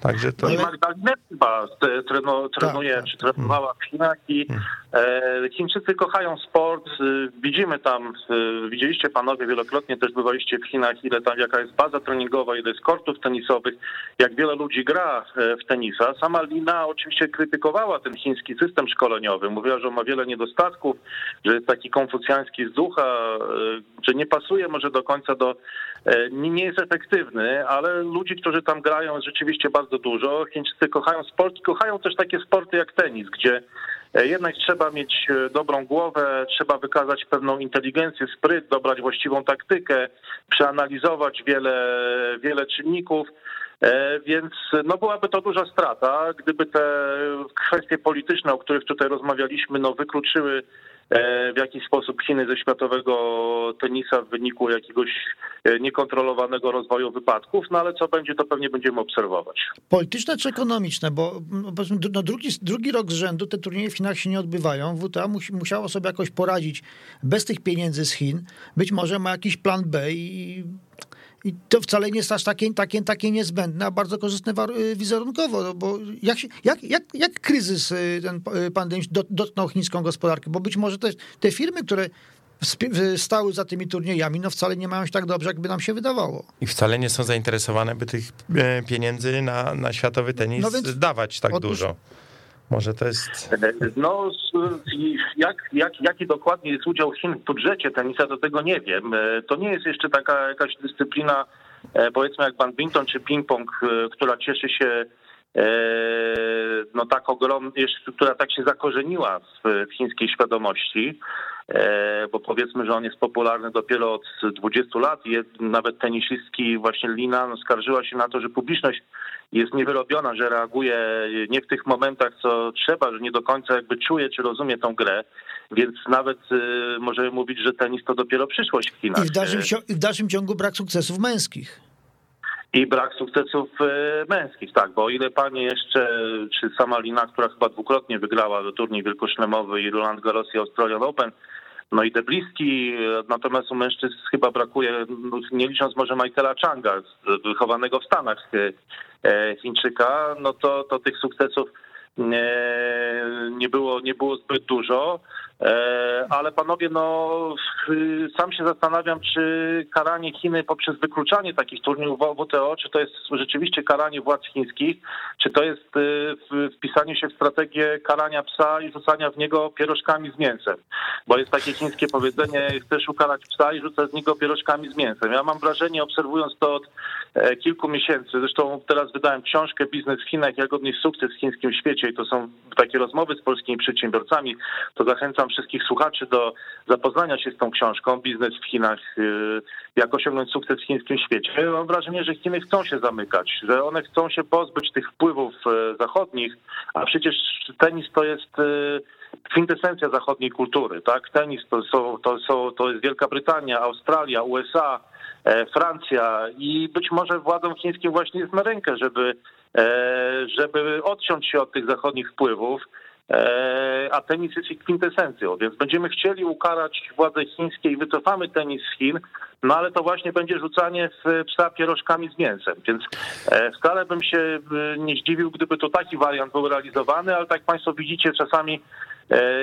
Także to... No i Magdalena chyba trenu, trenuje, tak, tak. czy trenowała w Chinach i hmm. e, Chińczycy kochają sport. Y, widzimy tam, y, widzieliście panowie wielokrotnie, też bywaliście w Chinach, ile tam, jaka jest baza treningowa, ile jest kortów tenisowych, jak wiele ludzi gra e, w tenisa. Sama Lina oczywiście krytykowała ten chiński system szkoleniowy. Mówiła, że ma wiele niedostatków, że jest taki konfucjański z ducha, e, że nie pasuje może do końca do, nie jest efektywny, ale ludzi, którzy tam grają jest rzeczywiście bardzo dużo. Chińczycy kochają sport kochają też takie sporty jak tenis, gdzie e, jednak trzeba mieć e, dobrą głowę, trzeba wykazać pewną inteligencję, spryt, dobrać właściwą taktykę, przeanalizować wiele, wiele czynników. E, więc no byłaby to duża strata, gdyby te kwestie polityczne, o których tutaj rozmawialiśmy, no wykluczyły E, w jaki sposób Chiny ze światowego tenisa w wyniku jakiegoś e, niekontrolowanego rozwoju wypadków, no ale co będzie, to pewnie będziemy obserwować. Polityczne czy ekonomiczne, bo no, no drugi, drugi rok z rzędu te turnieje w Chinach się nie odbywają. WTA musi, musiało sobie jakoś poradzić bez tych pieniędzy z Chin. Być może ma jakiś plan B i i to wcale nie jest aż takie, takie, takie niezbędne, a bardzo korzystne y, wizerunkowo, no bo jak, jak, jak, jak kryzys y, ten y, pandemiczny dotknął chińską gospodarkę? Bo być może te, te firmy, które stały za tymi turniejami, no wcale nie mają się tak dobrze, jakby nam się wydawało. I wcale nie są zainteresowane, by tych e, pieniędzy na, na światowy tenis no dawać tak otóż, dużo. Może to jest. No, jak, jak, jaki dokładnie jest udział Chin w budżecie tenisa, to tego nie wiem. E, to nie jest jeszcze taka jakaś dyscyplina, e, powiedzmy jak badminton czy ping-pong, e, która cieszy się no tak ogromnie, która tak się zakorzeniła w, chińskiej świadomości, bo powiedzmy, że on jest popularny dopiero od 20 lat i nawet tenisistki właśnie Lina skarżyła się na to, że publiczność jest niewyrobiona, że reaguje nie w tych momentach, co trzeba, że nie do końca jakby czuje, czy rozumie tą grę, więc nawet y, możemy mówić, że tenis to dopiero przyszłość w Chinach. I w dalszym, I w dalszym ciągu brak sukcesów męskich. I brak sukcesów y, męskich, tak, bo o ile panie jeszcze, czy sama Lina, która chyba dwukrotnie wygrała do turniej wielkoszlemowy i Roland Garros i Australian Open, no i te bliski, natomiast u mężczyzn chyba brakuje, no, nie licząc może Michaela Changa, wychowanego w Stanach e, Chińczyka, no to, to tych sukcesów nie było, nie było zbyt dużo. E, ale panowie, no sam się zastanawiam, czy karanie Chiny poprzez wykluczanie takich turniejów WTO, czy to jest rzeczywiście karanie władz chińskich, czy to jest y, wpisanie się w strategię karania psa i rzucania w niego pierożkami z mięsem. Bo jest takie chińskie powiedzenie, chcesz ukarać psa i rzucać z niego pierożkami z mięsem. Ja mam wrażenie, obserwując to od e, kilku miesięcy, zresztą teraz wydałem książkę Biznes w Chinach, jak odnieść sukces w chińskim świecie i to są takie rozmowy z polskimi przedsiębiorcami, to zachęcam zachęcam wszystkich słuchaczy do zapoznania się z tą książką Biznes w Chinach, y, jak osiągnąć sukces w chińskim świecie. Mam wrażenie, że Chiny chcą się zamykać, że one chcą się pozbyć tych wpływów y, zachodnich, a przecież tenis to jest y, kwintesencja zachodniej kultury, tak? Tenis to, są, to, są, to jest Wielka Brytania, Australia, USA, e, Francja i być może władzom chińskim właśnie jest na rękę, żeby, e, żeby odciąć się od tych zachodnich wpływów a tenis jest ich kwintesencją, więc będziemy chcieli ukarać władze chińskie i wycofamy tenis z Chin, no ale to właśnie będzie rzucanie w psa pierożkami z mięsem, więc e, wcale bym się e, nie zdziwił, gdyby to taki wariant był realizowany, ale tak Państwo widzicie, czasami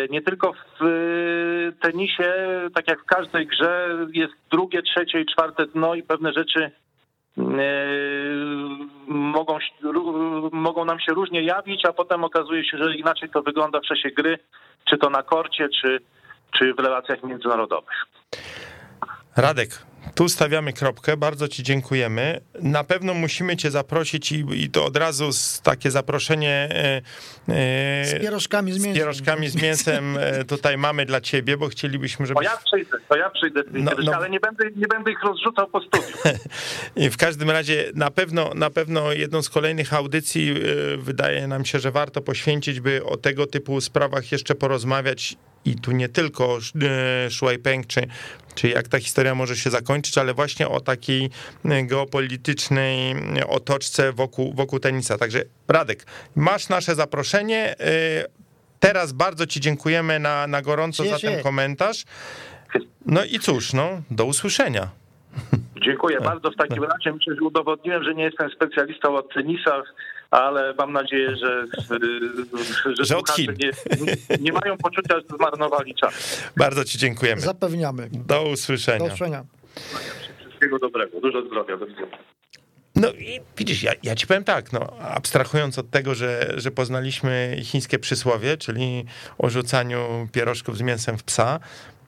nie tylko w tenisie, tak jak w każdej grze, jest drugie, trzecie i czwarte dno i pewne rzeczy mogą, mogą nam się różnie jawić, a potem okazuje się, że inaczej to wygląda w czasie gry, czy to na korcie, czy, czy w relacjach międzynarodowych. Radek, tu stawiamy kropkę, bardzo Ci dziękujemy. Na pewno musimy Cię zaprosić i, i to od razu z, takie zaproszenie. E, e, z pierożkami z mięsem. Z pierożkami z mięsem e, tutaj mamy dla Ciebie, bo chcielibyśmy, żeby. To ja przyjdę, to ja przyjdę, no, no, ale nie będę, nie będę ich rozrzucał po studiu. I w każdym razie na pewno, na pewno jedną z kolejnych audycji e, wydaje nam się, że warto poświęcić, by o tego typu sprawach jeszcze porozmawiać i tu nie tylko Shuai Peng czy czy jak ta historia może się zakończyć, ale właśnie o takiej e, geopolitycznej e, otoczce wokół, wokół tenisa. Także Radek, masz nasze zaproszenie. E, teraz bardzo Ci dziękujemy na, na gorąco za ten komentarz. No i cóż, no, do usłyszenia. Dziękuję bardzo. W takim razie myślę, że udowodniłem, że nie jestem specjalistą od tenisa ale mam nadzieję, że, że, że od Nie, nie mają poczucia, że zmarnowali czas. Bardzo Ci dziękujemy. Zapewniamy. Do usłyszenia. Do usłyszenia. Wszystkiego dobrego, dużo zdrowia. Do no i widzisz, ja, ja ci powiem tak, no, abstrahując od tego, że, że poznaliśmy chińskie przysłowie, czyli o rzucaniu pierożków z mięsem w psa,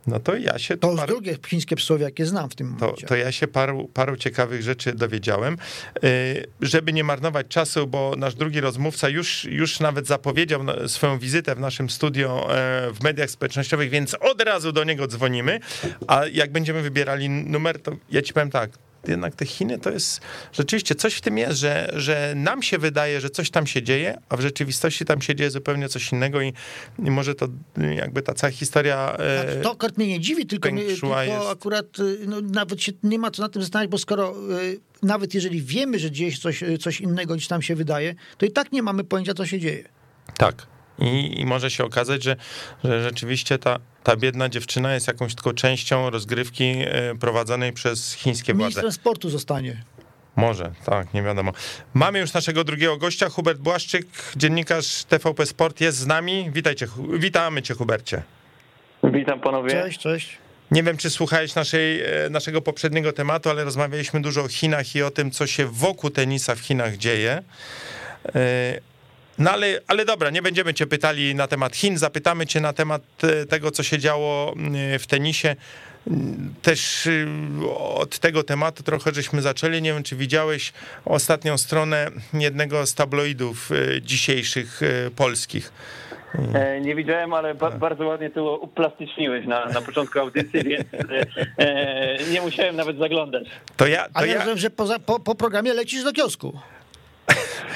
no to ja się... To już paru... drugie chińskie przysłowie, jakie znam w tym momencie. To, to ja się paru, paru ciekawych rzeczy dowiedziałem. Y, żeby nie marnować czasu, bo nasz drugi rozmówca już, już nawet zapowiedział swoją wizytę w naszym studio e, w mediach społecznościowych, więc od razu do niego dzwonimy, a jak będziemy wybierali numer, to ja ci powiem tak, jednak te Chiny to jest rzeczywiście coś w tym jest, że, że nam się wydaje, że coś tam się dzieje, a w rzeczywistości tam się dzieje zupełnie coś innego i, i może to jakby ta cała historia. E, znaczy, to akurat mnie nie dziwi, tylko, mnie, tylko jest... akurat y, no, nawet się nie ma co na tym zastanawiać, bo skoro y, nawet jeżeli wiemy, że dzieje się coś, coś innego niż tam się wydaje, to i tak nie mamy pojęcia, co się dzieje. Tak. I, I, może się okazać, że, że rzeczywiście ta, ta biedna dziewczyna jest jakąś tylko częścią rozgrywki e, prowadzonej przez chińskie władze. Ministrem sportu zostanie. Może, tak, nie wiadomo. Mamy już naszego drugiego gościa, Hubert Błaszczyk, dziennikarz TVP Sport jest z nami. Witajcie, witamy cię Hubercie. Witam panowie. Cześć, cześć. Nie wiem, czy słuchałeś naszej, e, naszego poprzedniego tematu, ale rozmawialiśmy dużo o Chinach i o tym, co się wokół tenisa w Chinach dzieje. E, no ale, ale dobra, nie będziemy cię pytali na temat Chin, zapytamy cię na temat e, tego, co się działo mm, w tenisie. Mm, też y, od tego tematu trochę żeśmy zaczęli. Nie wiem, czy widziałeś ostatnią stronę jednego z tabloidów e, dzisiejszych e, polskich. E, nie widziałem, ale ba bardzo ładnie to uplastyczniłeś na, na początku audycji, więc e, nie musiałem nawet zaglądać. To ja, to ale ja... rozumiem, że poza, po, po programie lecisz do kiosku.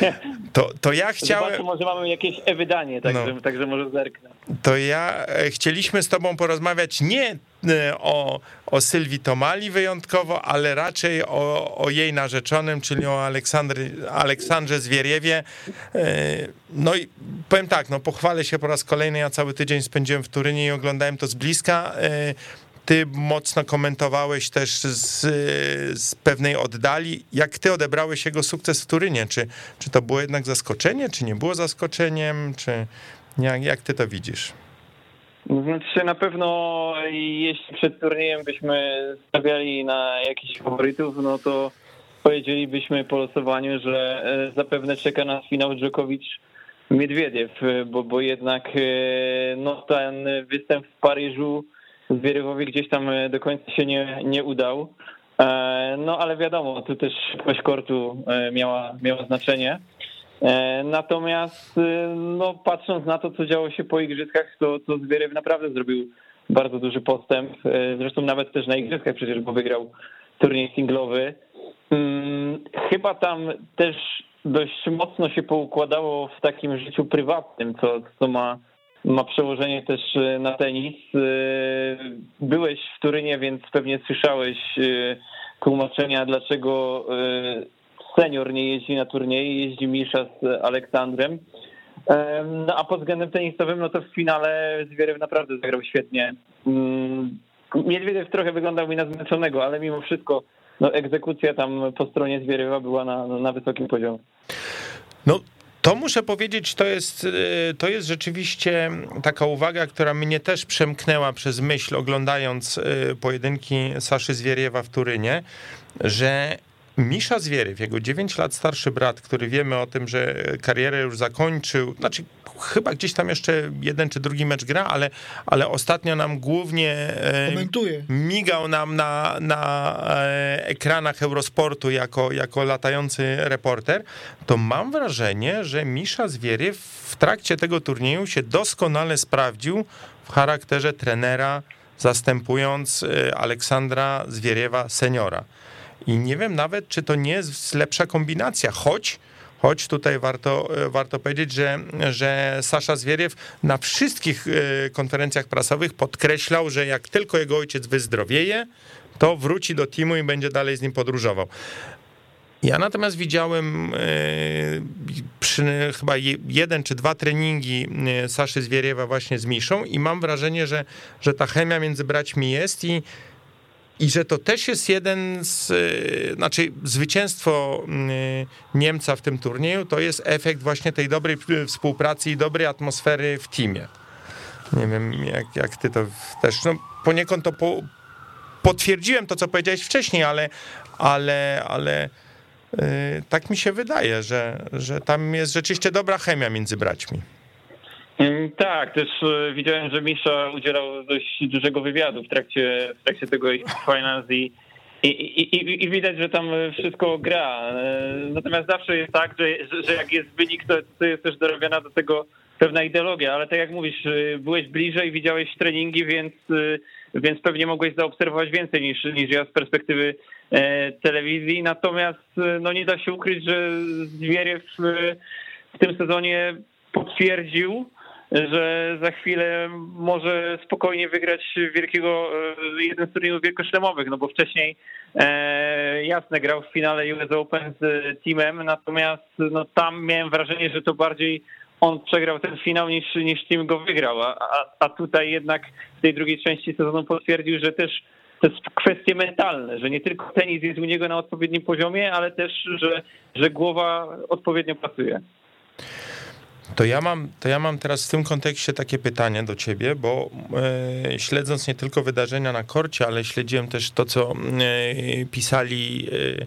To, to ja chciałem... Zobaczmy, może mamy jakieś e-wydanie, także, no. także może zerknę. To ja e, chcieliśmy z tobą porozmawiać nie e, o, o Sylwii Tomali wyjątkowo, ale raczej o, o jej narzeczonym, czyli o Aleksandry, Aleksandrze Zwieriewie. E, no i powiem tak, no pochwalę się po raz kolejny, ja cały tydzień spędziłem w Turynie i oglądałem to z bliska. Ty mocno komentowałeś też z, z, pewnej oddali. Jak ty odebrałeś jego sukces w Turynie? Czy, czy to było jednak zaskoczenie, czy nie było zaskoczeniem? Czy jak, jak ty to widzisz? Znaczy na pewno jeśli przed turniejem byśmy stawiali na jakichś faworytów, no to powiedzielibyśmy po losowaniu, że e, zapewne czeka nas finał Dżokowicz Miedwiediew, bo, bo jednak e, no, ten występ w Paryżu Zwierywowi gdzieś tam e, do końca się nie, nie udał. E, no ale wiadomo, tu też szybkość kortu e, miała, miała znaczenie. Natomiast no, patrząc na to, co działo się po igrzyskach, to, to Zwieryw naprawdę zrobił bardzo duży postęp. Zresztą nawet też na igrzyskach przecież, bo wygrał turniej singlowy. Hmm, chyba tam też dość mocno się poukładało w takim życiu prywatnym, co, co ma ma przełożenie też e, na tenis. E, byłeś w Turynie, więc pewnie słyszałeś e, tłumaczenia, dlaczego senior nie jeździ na turnieje, jeździ Misza z Aleksandrem. No a pod względem tenisowym, no to w finale Zwierew naprawdę zagrał świetnie. Mm, Niedźwiediew trochę wyglądał mi na zmęczonego, ale mimo wszystko no, egzekucja tam po stronie Zwierywa była na, na wysokim poziomie. No, to muszę powiedzieć, to jest, y, to jest rzeczywiście taka uwaga, która mnie też przemknęła przez myśl, oglądając y, pojedynki Saszy Zwieriewa w Turynie, że Misza Zwieryw, jego 9 lat starszy brat, który wiemy o tym, że karierę już zakończył, znaczy chyba gdzieś tam jeszcze jeden czy drugi mecz gra, ale, ale ostatnio nam głównie e, Komentuje. migał nam na, na e, ekranach Eurosportu jako, jako latający reporter, to mam wrażenie, że Misza Zwieryw w trakcie tego turnieju się doskonale sprawdził w charakterze trenera, zastępując e, Aleksandra Zwieriewa seniora. I nie wiem nawet, czy to nie jest lepsza kombinacja, choć Choć tutaj warto, warto powiedzieć, że, że Sasza Zwieriew na wszystkich e, konferencjach prasowych podkreślał, że jak tylko jego ojciec wyzdrowieje, to wróci do teamu i będzie dalej z nim podróżował. Ja natomiast widziałem e, przy chyba jeden czy dwa treningi e, Saszy Zwieriewa właśnie z Miszą i mam wrażenie, że, że ta chemia między braćmi jest i, i że to też jest jeden z, y, znaczy zwycięstwo y, Niemca w tym turnieju to jest efekt właśnie tej dobrej współpracy i dobrej atmosfery w teamie. Nie wiem, jak, jak ty to też, no poniekąd to po, potwierdziłem to, co powiedziałeś wcześniej, ale, ale, ale tak mi się wydaje, że, że tam jest rzeczywiście dobra chemia między braćmi. Mm, tak, też e, widziałem, że Misza udzielał dość dużego wywiadu w trakcie, w trakcie tego Finance i, i, i, i, widać, że tam wszystko gra. E, natomiast zawsze jest tak, że, że jak jest wynik, to, to jest też dorobiona do tego pewna ideologia, ale tak jak mówisz, e, byłeś bliżej, widziałeś treningi, więc, więc pewnie mogłeś zaobserwować więcej niż, niż ja z perspektywy telewizji. Natomiast no nie da się ukryć, że Zwieriew w tym sezonie potwierdził, że za chwilę może spokojnie wygrać wielkiego, e, jeden z turniejów wielkoszlemowych, no bo wcześniej e, jasne grał w finale US Open z teamem, natomiast no, tam miałem wrażenie, że to bardziej on przegrał ten finał niż, niż team go wygrał, a, a tutaj jednak w tej drugiej części sezonu potwierdził, że też to jest kwestie mentalne, że nie tylko tenis jest u niego na odpowiednim poziomie, ale też, że, że głowa odpowiednio pracuje. To ja, mam, to ja mam teraz w tym kontekście takie pytanie do ciebie, bo e, śledząc nie tylko wydarzenia na korcie, ale śledziłem też to, co e, pisali e,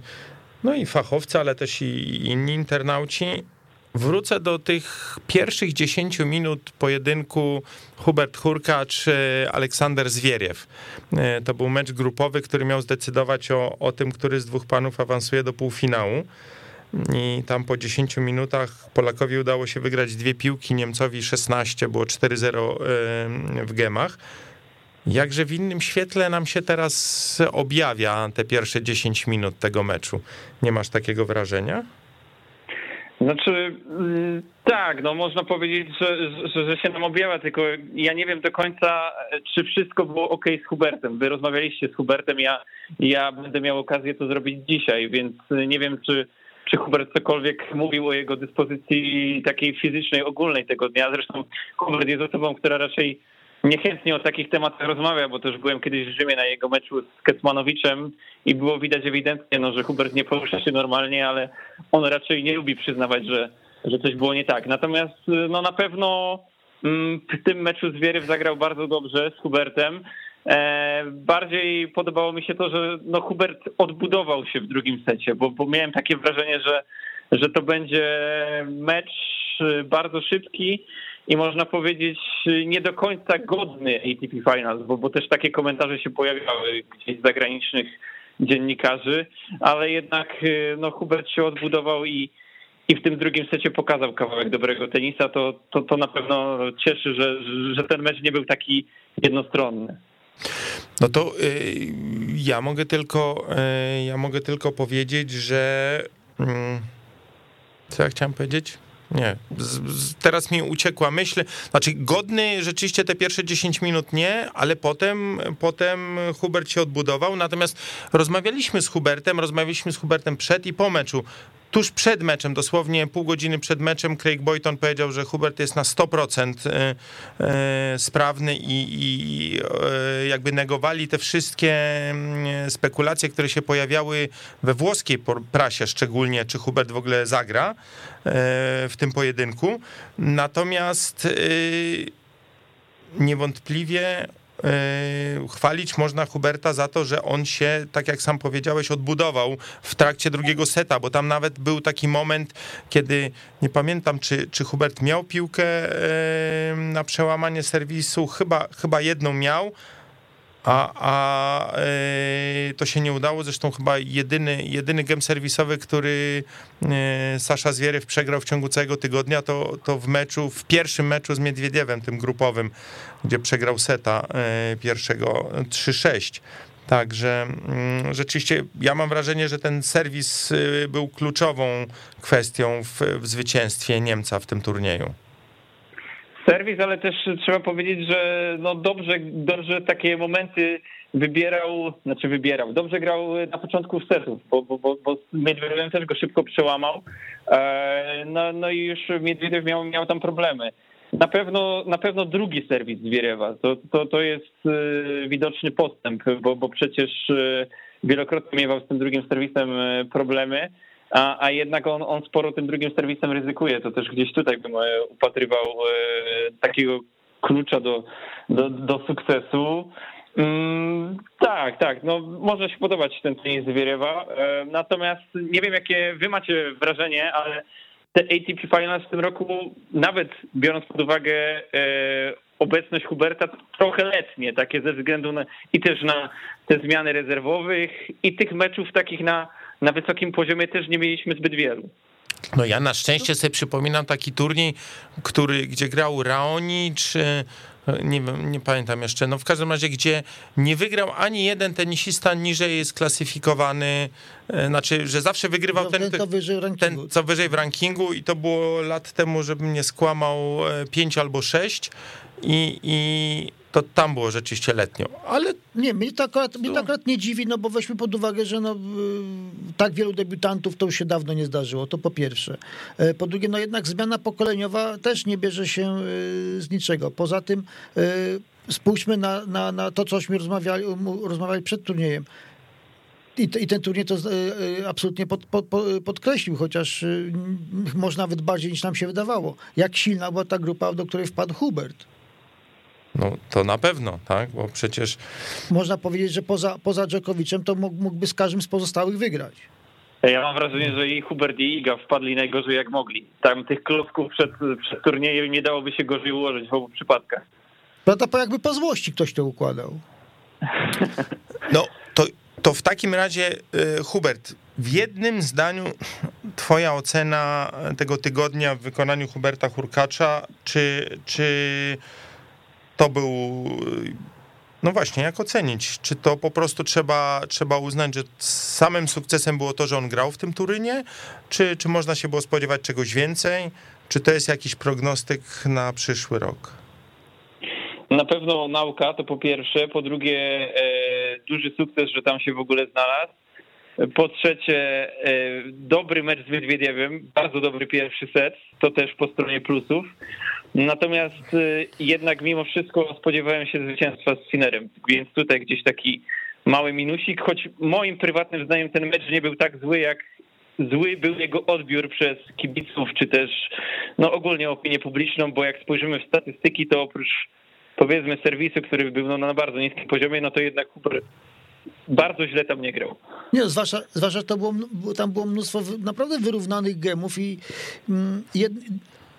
no i fachowcy, ale też i inni internauci. Wrócę do tych pierwszych 10 minut pojedynku Hubert Hurkacz, Aleksander Zwieriew. E, to był mecz grupowy, który miał zdecydować o, o tym, który z dwóch panów awansuje do półfinału i tam po 10 minutach Polakowi udało się wygrać dwie piłki, Niemcowi 16, było 4-0 w gemach. Jakże w innym świetle nam się teraz objawia te pierwsze 10 minut tego meczu. Nie masz takiego wrażenia? Znaczy, mm, tak, no można powiedzieć, że, że, że, się nam objawia, tylko ja nie wiem do końca, czy wszystko było ok z Hubertem. Wy rozmawialiście z Hubertem, ja, ja będę miał okazję to zrobić dzisiaj, więc nie wiem, czy czy Hubert cokolwiek mówił o jego dyspozycji takiej fizycznej, ogólnej tego dnia. Zresztą Hubert jest osobą, która raczej niechętnie o takich tematach rozmawia, bo też byłem kiedyś w Rzymie na jego meczu z Kecmanowiczem i było widać ewidentnie, no, że Hubert nie porusza się normalnie, ale on raczej nie lubi przyznawać, że, że coś było nie tak. Natomiast no, na pewno mm, w tym meczu Zwieryw zagrał bardzo dobrze z Hubertem. E, bardziej podobało mi się to, że no Hubert odbudował się w drugim secie, bo, bo miałem takie wrażenie, że, że to będzie mecz bardzo szybki i można powiedzieć nie do końca godny ATP Finals, bo, bo też takie komentarze się pojawiały gdzieś z zagranicznych dziennikarzy, ale jednak no, Hubert się odbudował i, i w tym drugim secie pokazał kawałek dobrego tenisa, to, to, to na pewno cieszy, że, że ten mecz nie był taki jednostronny. No to y, ja mogę tylko, y, ja mogę tylko powiedzieć, że mm, co ja chciałem powiedzieć? Nie, z, z, teraz mi uciekła myśl. Znaczy, godny rzeczywiście te pierwsze 10 minut nie, ale potem, potem Hubert się odbudował. Natomiast rozmawialiśmy z Hubertem, rozmawialiśmy z Hubertem przed i po meczu tuż przed meczem, dosłownie pół godziny przed meczem, Craig Boyton powiedział, że Hubert jest na 100% e, e, sprawny i, i e, jakby negowali te wszystkie mm, spekulacje, które się pojawiały we włoskiej prasie szczególnie, czy Hubert w ogóle zagra w tym pojedynku. Natomiast niewątpliwie chwalić można Huberta za to, że on się, tak jak sam powiedziałeś, odbudował w trakcie drugiego seta, bo tam nawet był taki moment, kiedy nie pamiętam, czy, czy Hubert miał piłkę na przełamanie serwisu, chyba, chyba jedną miał, a, a e, to się nie udało. Zresztą chyba jedyny, jedyny gem serwisowy, który e, Sasza Zwierew przegrał w ciągu całego tygodnia, to, to w meczu, w pierwszym meczu z Miedwiediewem, tym grupowym, gdzie przegrał seta e, pierwszego 3-6. Także mm, rzeczywiście ja mam wrażenie, że ten serwis był kluczową kwestią w, w zwycięstwie Niemca w tym turnieju serwis, ale też trzeba powiedzieć, że no dobrze, dobrze takie momenty wybierał, znaczy wybierał, dobrze grał na początku setów, bo, bo, bo, bo też go szybko przełamał, e, no, no i już Miedwiediew miał, miał tam problemy. Na pewno, na pewno drugi serwis Zwierewa, to, to, to jest e, widoczny postęp, bo, bo przecież e, wielokrotnie miewał z tym drugim serwisem problemy a, a jednak on, on sporo tym drugim serwisem ryzykuje. To też gdzieś tutaj bym upatrywał takiego klucza do, do, do sukcesu. Mm, tak, tak, no może się podobać ten tenis Zwierewa, e, natomiast nie wiem jakie wy macie wrażenie, ale te ATP Finals w tym roku, nawet biorąc pod uwagę obecność Huberta, trochę letnie, takie ze względu na, i też na te zmiany rezerwowych i tych meczów takich na na wysokim poziomie też nie mieliśmy zbyt wielu. No ja na szczęście sobie przypominam taki turniej, który, gdzie grał Raoni, czy nie nie pamiętam jeszcze, no w każdym razie, gdzie nie wygrał ani jeden tenisista niżej jest klasyfikowany, znaczy, że zawsze wygrywał no, ten, ten, ten, co wyżej w rankingu i to było lat temu, żebym nie skłamał, 5 e, albo 6 i, i to tam było rzeczywiście letnio, ale... Nie, mnie to akurat, mnie to akurat nie dziwi, no bo weźmy pod uwagę, że no, y, tak wielu debiutantów to już się dawno nie zdarzyło, to po pierwsze. E, po drugie, no jednak zmiana pokoleniowa też nie bierze się y, z niczego. Poza tym y, spójrzmy na, na, na to, cośmy rozmawiali, rozmawiali przed turniejem. I, I, ten turniej to absolutnie pod, pod, podkreślił, chociaż może nawet bardziej niż nam się wydawało. Jak silna była ta grupa, do której wpadł Hubert. No to na pewno, tak, bo przecież... Można powiedzieć, że poza, poza Dżokowiczem to mógłby z każdym z pozostałych wygrać. Ja mam wrażenie, że i Hubert i Iga wpadli najgorzej jak mogli. Tam tych klocków przed, przed turniejem nie dałoby się gorzej ułożyć w obu przypadkach. No to jakby po złości ktoś to układał. No to, to w takim razie y, Hubert, w jednym zdaniu twoja ocena tego tygodnia w wykonaniu Huberta Hurkacza, czy, czy to był no właśnie, jak ocenić? Czy to po prostu trzeba, trzeba uznać, że samym sukcesem było to, że on grał w tym Turynie? Czy, czy można się było spodziewać czegoś więcej? Czy to jest jakiś prognostyk na przyszły rok? Na pewno nauka to po pierwsze, po drugie e, duży sukces, że tam się w ogóle znalazł. Po trzecie, e, dobry mecz z Wiedwiediewem, bardzo dobry pierwszy set, to też po stronie plusów. Natomiast y, jednak mimo wszystko spodziewałem się zwycięstwa z Sinerem, więc tutaj gdzieś taki mały minusik, choć moim prywatnym zdaniem ten mecz nie był tak zły, jak zły był jego odbiór przez kibiców, czy też no ogólnie opinię publiczną, bo jak spojrzymy w statystyki, to oprócz powiedzmy serwisu, który był no, na bardzo niskim poziomie, no to jednak Huber bardzo źle tam nie grał. Nie, zwłaszcza, zwłaszcza to było, tam było mnóstwo naprawdę wyrównanych gemów i mm, jed,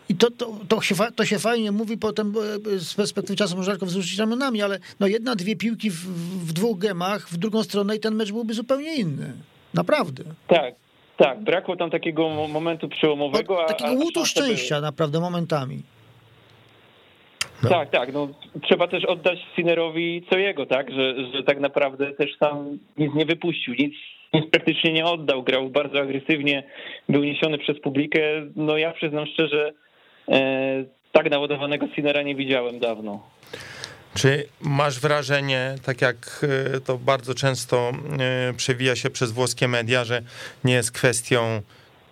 i to, to, to, się, to się fajnie mówi potem e, z perspektywy czasu można tylko wzruszyć ramionami, ale no jedna, dwie piłki w, w dwóch gemach w drugą stronę i ten mecz byłby zupełnie inny. Naprawdę. Tak, tak. Brakło tam takiego momentu przełomowego. O, takiego łutu szczęścia naprawdę momentami. No. Tak, tak. No, trzeba też oddać Sinerowi co jego, tak? Że, że tak naprawdę też sam nic nie wypuścił, nic, nic praktycznie nie oddał. Grał bardzo agresywnie, był niesiony przez publikę. No ja przyznam szczerze, E, tak naładowanego Sinera nie widziałem dawno. Czy masz wrażenie, tak jak e, to bardzo często e, przewija się przez włoskie media, że nie jest kwestią,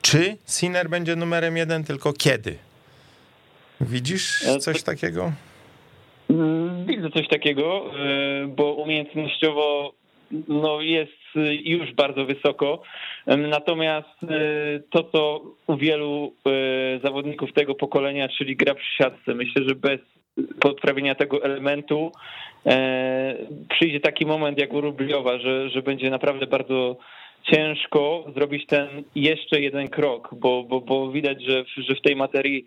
czy Sinner będzie numerem jeden, tylko kiedy? Widzisz coś takiego? Mm, widzę coś takiego, bo umiejętnościowo no jest już bardzo wysoko. Natomiast y, to, co u wielu zawodników tego pokolenia, czyli gra przy siatce, myślę, że bez podprawienia tego elementu e, przyjdzie taki moment jak u Rubliowa, że, że będzie naprawdę bardzo ciężko zrobić ten jeszcze jeden krok, bo, bo, bo widać, że w, że w tej materii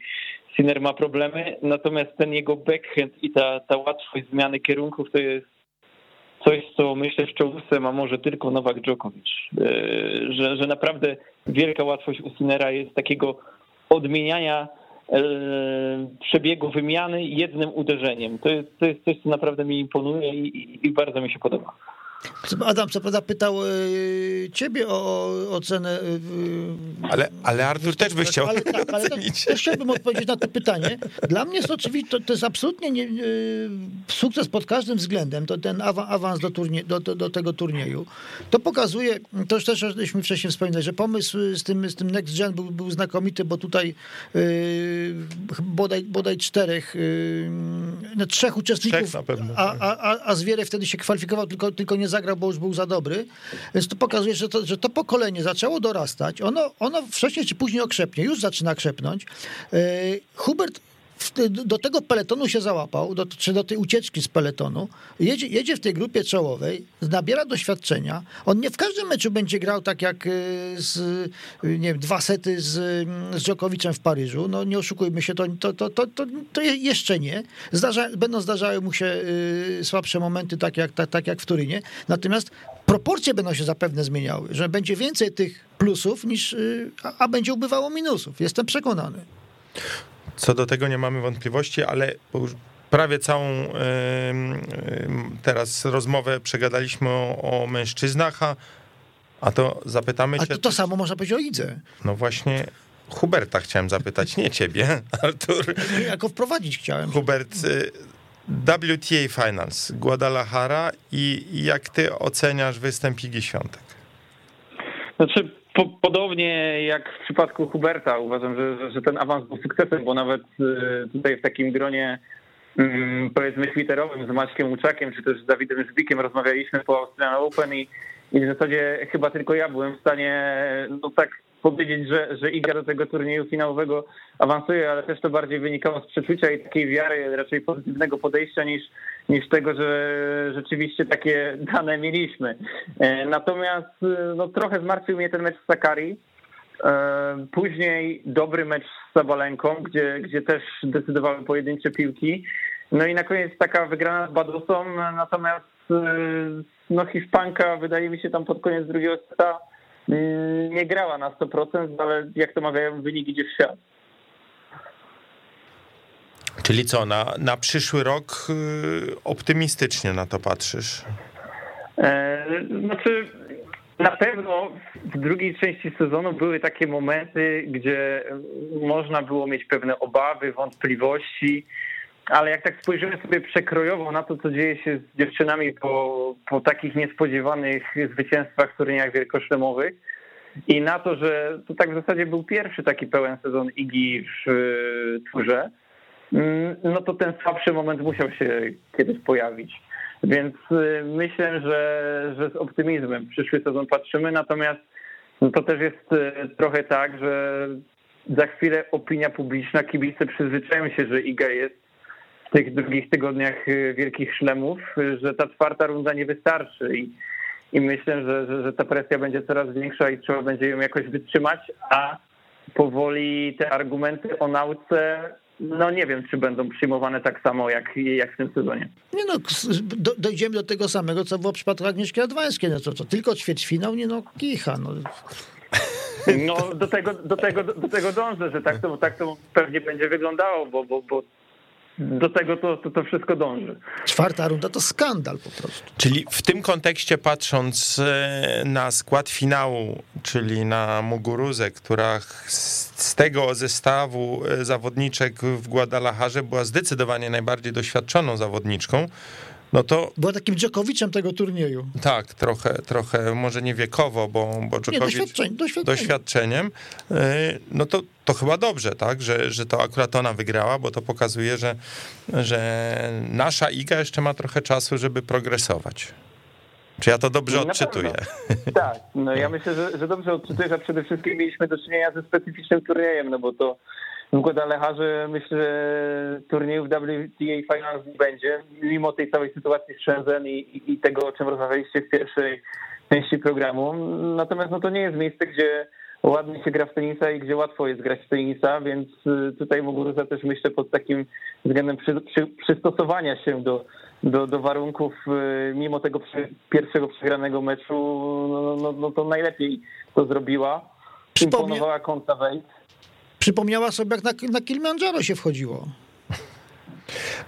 Sinner ma problemy, natomiast ten jego backhand i ta, ta łatwość zmiany kierunków to jest coś, co myślę w czołówce ma może tylko Nowak Djokovic, e, że, że naprawdę wielka łatwość u Sinnera jest takiego odmieniania e, przebiegu wymiany jednym uderzeniem. To jest, to jest coś, co naprawdę mi imponuje i, i bardzo mi się podoba. Adam co prawda pytał e, ciebie o ocenę. E, ale, ale Artur też by chciał ale, tak, ale też, też chciałbym odpowiedzieć na to pytanie. Dla mnie jest oczywiście, to, to jest absolutnie nie, sukces pod każdym względem, to ten awans do, turnie, do, do, do, tego turnieju. To pokazuje, to też żeśmy wcześniej wspominali, że pomysł z tym, z tym Next Gen był, był znakomity, bo tutaj yy, bodaj, bodaj czterech, yy, no, trzech uczestników, Trzech na pewno. a, a, a Zwiery wtedy się kwalifikował, tylko, tylko nie zagrał, bo już był za dobry. Więc to pokazuje, że to, że to pokolenie zaczęło dorastać. Ono, ono wcześniej czy później okrzepnie, już zaczyna krzepnąć. E, Hubert do tego peletonu się załapał, do, czy do tej ucieczki z peletonu, jedzie, jedzie w tej grupie czołowej, nabiera doświadczenia. On nie w każdym meczu będzie grał tak jak e, z, nie wiem, dwa sety z, z Dżokowiczem w Paryżu. No nie oszukujmy się, to, to, to, to, to, to jeszcze nie. Zdarza, będą zdarzały mu się e, słabsze momenty, tak jak, tak, tak jak w Turynie. Natomiast proporcje będą się zapewne zmieniały, że będzie więcej tych plusów niż, a, a będzie ubywało minusów. Jestem przekonany. Co do tego nie mamy wątpliwości, ale prawie całą teraz rozmowę przegadaliśmy o, o mężczyznach, a, a to zapytamy a cię... A to, to samo można powiedzieć o Idze. No właśnie Huberta chciałem zapytać, nie ciebie, Artur. Jako wprowadzić chciałem. Hubert, y, WTA Finals, Guadalajara i jak ty oceniasz występ Igi Świątek? Znaczy, podobnie jak w przypadku Huberta, uważam, że, że ten awans był sukcesem, bo nawet y, tutaj w takim gronie mm, powiedzmy twitterowym z Maćkiem Łuczakiem, czy też z Dawidem Żbikiem rozmawialiśmy po Australian Open i, i w zasadzie chyba tylko ja byłem w stanie no tak powiedzieć, że, że Iga do tego turnieju finałowego awansuje, ale też to bardziej wynikało z przeczucia i takiej wiary, raczej pozytywnego podejścia niż, niż tego, że rzeczywiście takie dane mieliśmy. E, natomiast no, trochę zmartwił mnie ten mecz z Sakari. E, później dobry mecz z Sabalenką, gdzie, gdzie też decydowały pojedyncze piłki. No i na koniec taka wygrana z Badosą, natomiast e, no Hiszpanka wydaje mi się tam pod koniec drugiego seta nie grała na 100%, ale jak to mawiają, wynik idzie w świat. Czyli co, na, na przyszły rok y, optymistycznie na to patrzysz? E, znaczy, na pewno w drugiej części sezonu były takie momenty, gdzie można było mieć pewne obawy, wątpliwości, ale jak tak spojrzymy sobie przekrojowo na to, co dzieje się z dziewczynami po, po takich niespodziewanych zwycięstwach w turniejach wielkoszlemowych i na to, że to tak w zasadzie był pierwszy taki pełen sezon Igi w turze, mm, no to ten słabszy moment musiał się kiedyś pojawić. Więc y, myślę, że, że z optymizmem przyszły sezon patrzymy, natomiast no to też jest y, trochę tak, że za chwilę opinia publiczna, kibice przyzwyczają się, że Iga jest w tych drugich tygodniach y, wielkich szlemów, że ta czwarta runda nie wystarczy i, i myślę, że, że, że ta presja będzie coraz większa i trzeba będzie ją jakoś wytrzymać, a powoli te argumenty o nauce no nie wiem, czy będą przyjmowane tak samo jak, jak w tym sezonie. Nie no, do, dojdziemy do tego samego, co było w przypadku Agnieszki Radwańskiej. No to, to tylko ćwierćfinał, nie no, kicha. No. No do tego, do tego, do tego dążę, że tak to, tak to pewnie będzie wyglądało, bo, bo, bo do tego to, to, to, wszystko dąży. Czwarta runda to skandal po prostu. Czyli w tym kontekście patrząc e, na skład finału, czyli na Muguruzę, która z tego zestawu e, zawodniczek w Guadalajarze była zdecydowanie najbardziej doświadczoną zawodniczką, no to... Była takim Dżokowiczem tego turnieju. Tak, trochę, trochę może nie wiekowo, bo, bo Dżokowicz... doświadczeń, doświadczeniem. doświadczeniem. E, no to, to chyba dobrze, tak, że, że to akurat ona wygrała, bo to pokazuje, że, że nasza Iga jeszcze ma trochę czasu, żeby progresować. Czy ja to dobrze odczytuję? Tak, no ja myślę, że, że dobrze odczytujesz, a przede wszystkim mieliśmy do czynienia ze specyficznym turniejem, no bo to w Guadalajarze myślę, że turniejów WTA Finals nie będzie, mimo tej całej sytuacji z Shenzhen i, i tego, o czym rozmawialiście w pierwszej części programu. Natomiast no, to nie jest miejsce, gdzie ładnie się gra w tenisa i gdzie łatwo jest grać w tenisa, więc y, tutaj Muguruza też myślę pod takim względem przy, przy, przystosowania się do, do, do warunków, y, mimo tego pierwszego przegranego meczu, no, no, no, no to najlepiej to zrobiła. Imponowała Konta Wejt. Przypomniała sobie, jak na, na Kilimanjaro się wchodziło.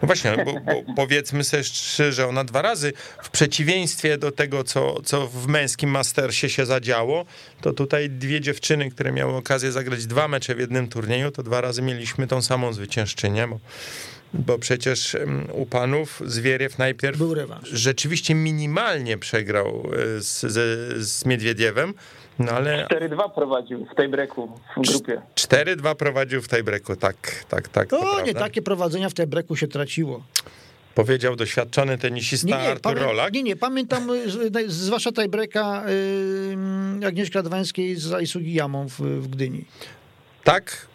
No właśnie, bo, bo powiedzmy sobie szczerze, ona dwa razy, w przeciwieństwie do tego, co, co w męskim Mastersie się zadziało, to tutaj dwie dziewczyny, które miały okazję zagrać dwa mecze w jednym turnieju, to dwa razy mieliśmy tą samą zwyciężczynię, bo bo przecież u panów Zwieriew najpierw rzeczywiście minimalnie przegrał e, z, z, z Miedwiediewem, no ale... 4-2 prowadził w tej breku w grupie. 4-2 prowadził w tej breku, tak, tak, tak. O, nie takie prowadzenia w tej breku się traciło. Powiedział doświadczony tenisista nie, nie, Artur Rolak. Nie, nie, pamiętam y, zwłaszcza tajbreka yy, Agnieszka Dwańskiej z Aisugi Jamą w, w Gdyni. Tak,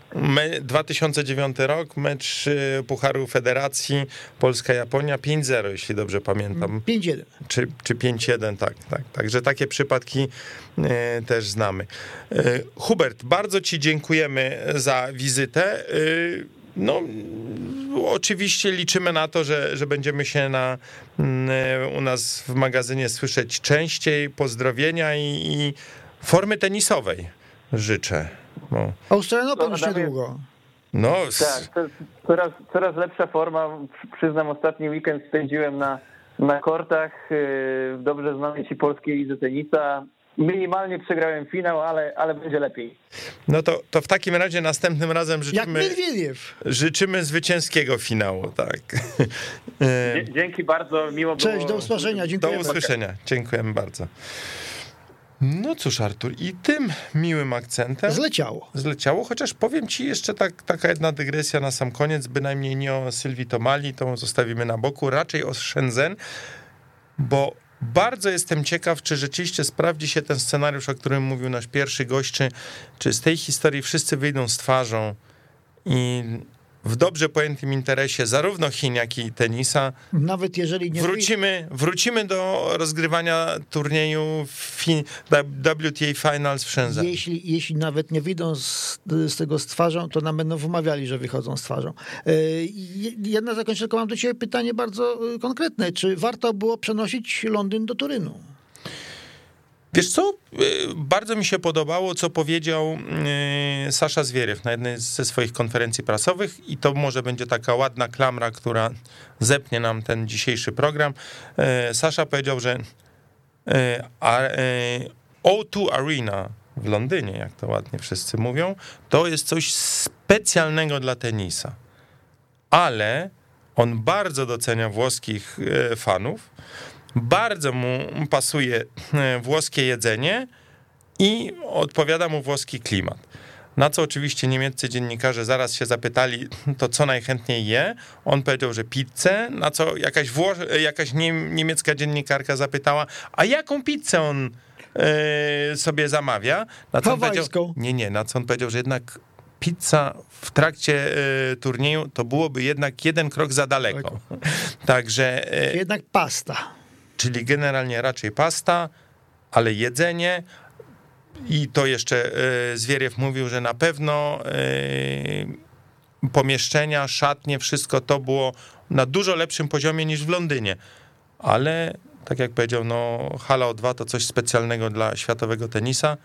2009 rok, mecz y, Pucharu Federacji Polska-Japonia 5-0, jeśli dobrze pamiętam. 5-1. Czy, czy 5-1, tak, tak. Także takie przypadki y, też znamy. Y, Hubert, bardzo Ci dziękujemy za wizytę. No, oczywiście liczymy na to, że, że będziemy się na, u nas w magazynie słyszeć częściej. Pozdrowienia i, i formy tenisowej życzę. No. Australian Open już niedługo. No, tak, coraz, coraz lepsza forma. Przyznam, ostatni weekend spędziłem na, na kortach w dobrze znanej ci polskiej lidze tenisa. Minimalnie przegrałem finał, ale, ale będzie lepiej. No to, to w takim razie następnym razem życzymy, Jak życzymy zwycięskiego finału, tak. Dzięki bardzo, miło było. Cześć, do usłyszenia, dziękuję. Do usłyszenia, dziękujemy bardzo. No cóż, Artur, i tym miłym akcentem. Zleciało. Zleciało, chociaż powiem ci jeszcze tak, taka jedna dygresja na sam koniec, bynajmniej nie o Sylwii Tomali, tą zostawimy na boku, raczej o Shenzhen, bo bardzo jestem ciekaw, czy rzeczywiście sprawdzi się ten scenariusz, o którym mówił nasz pierwszy gość, czy, czy z tej historii wszyscy wyjdą z twarzą i w dobrze pojętym interesie zarówno Chin, jak i tenisa. Nawet jeżeli nie wrócimy, wrócimy do rozgrywania turnieju WTA Finals w Shenzhen. Jeśli, jeśli nawet nie wyjdą z, z tego z twarzą, to nam będą wymawiali, że wychodzą z twarzą. E, jedna zakończę, tylko mam do ciebie pytanie bardzo e, konkretne. Czy warto było przenosić Londyn do Turynu? Wiesz co, y, bardzo mi się podobało, co powiedział y, Sasza Zwieryw na jednej ze swoich konferencji prasowych i to może będzie taka ładna klamra, która zepnie nam ten dzisiejszy program. Y, Sasza powiedział, że O2 Arena w Londynie, jak to ładnie wszyscy mówią, to jest coś specjalnego dla tenisa. Ale on bardzo docenia włoskich fanów, bardzo mu pasuje e, włoskie jedzenie i odpowiada mu włoski klimat. Na co oczywiście niemieccy dziennikarze zaraz się zapytali, to co najchętniej je. On powiedział, że pizzę, na co jakaś, Wło- jakaś niemiecka dziennikarka zapytała, a jaką pizzę on yy, sobie zamawia? Na co powiedział, nie, nie, na co on powiedział, że jednak pizza w trakcie y, turnieju to byłoby jednak jeden krok za daleko. Także... Y, jednak pasta czyli generalnie raczej pasta, ale jedzenie. I to jeszcze e, Zwieriew mówił, że na pewno e, pomieszczenia, szatnie, wszystko to było na dużo lepszym poziomie niż w Londynie. Ale tak jak powiedział, no hala O2 to coś specjalnego dla światowego tenisa.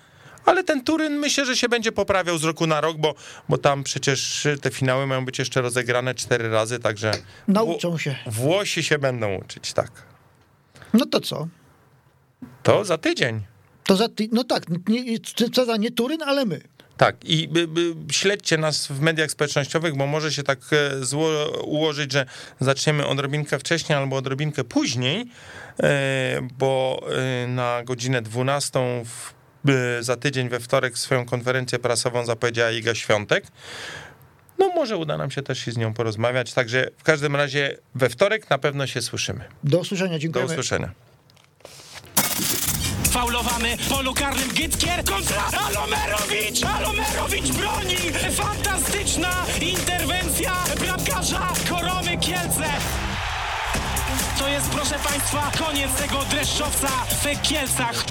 Ale ten Turyn myślę, że się będzie poprawiał z roku na rok, bo, bo tam przecież te finały mają być jeszcze rozegrane cztery razy, także. Nauczą się. Włosi się będą uczyć, tak. No to co? To za tydzień. To za ty... No tak, nie, co za nie Turyn, ale my. Tak, i by, by, śledźcie nas w mediach społecznościowych, bo może się tak e, zło, ułożyć, że zaczniemy odrobinkę wcześniej albo odrobinkę później, e, bo e, na godzinę 12 w, za tydzień we wtorek swoją konferencję prasową zapowiedziała Iga Świątek. No może uda nam się też się z nią porozmawiać. Także w każdym razie we wtorek na pewno się słyszymy. Do usłyszenia, dziękuję. Do usłyszenia. Faulowany w polu karnym Gytkier kontra Alomerowicz! Alomerowicz broni! Fantastyczna interwencja bramkarza Koromy Kielce! To jest, proszę Państwa, koniec tego dreszczowca w Kielcach.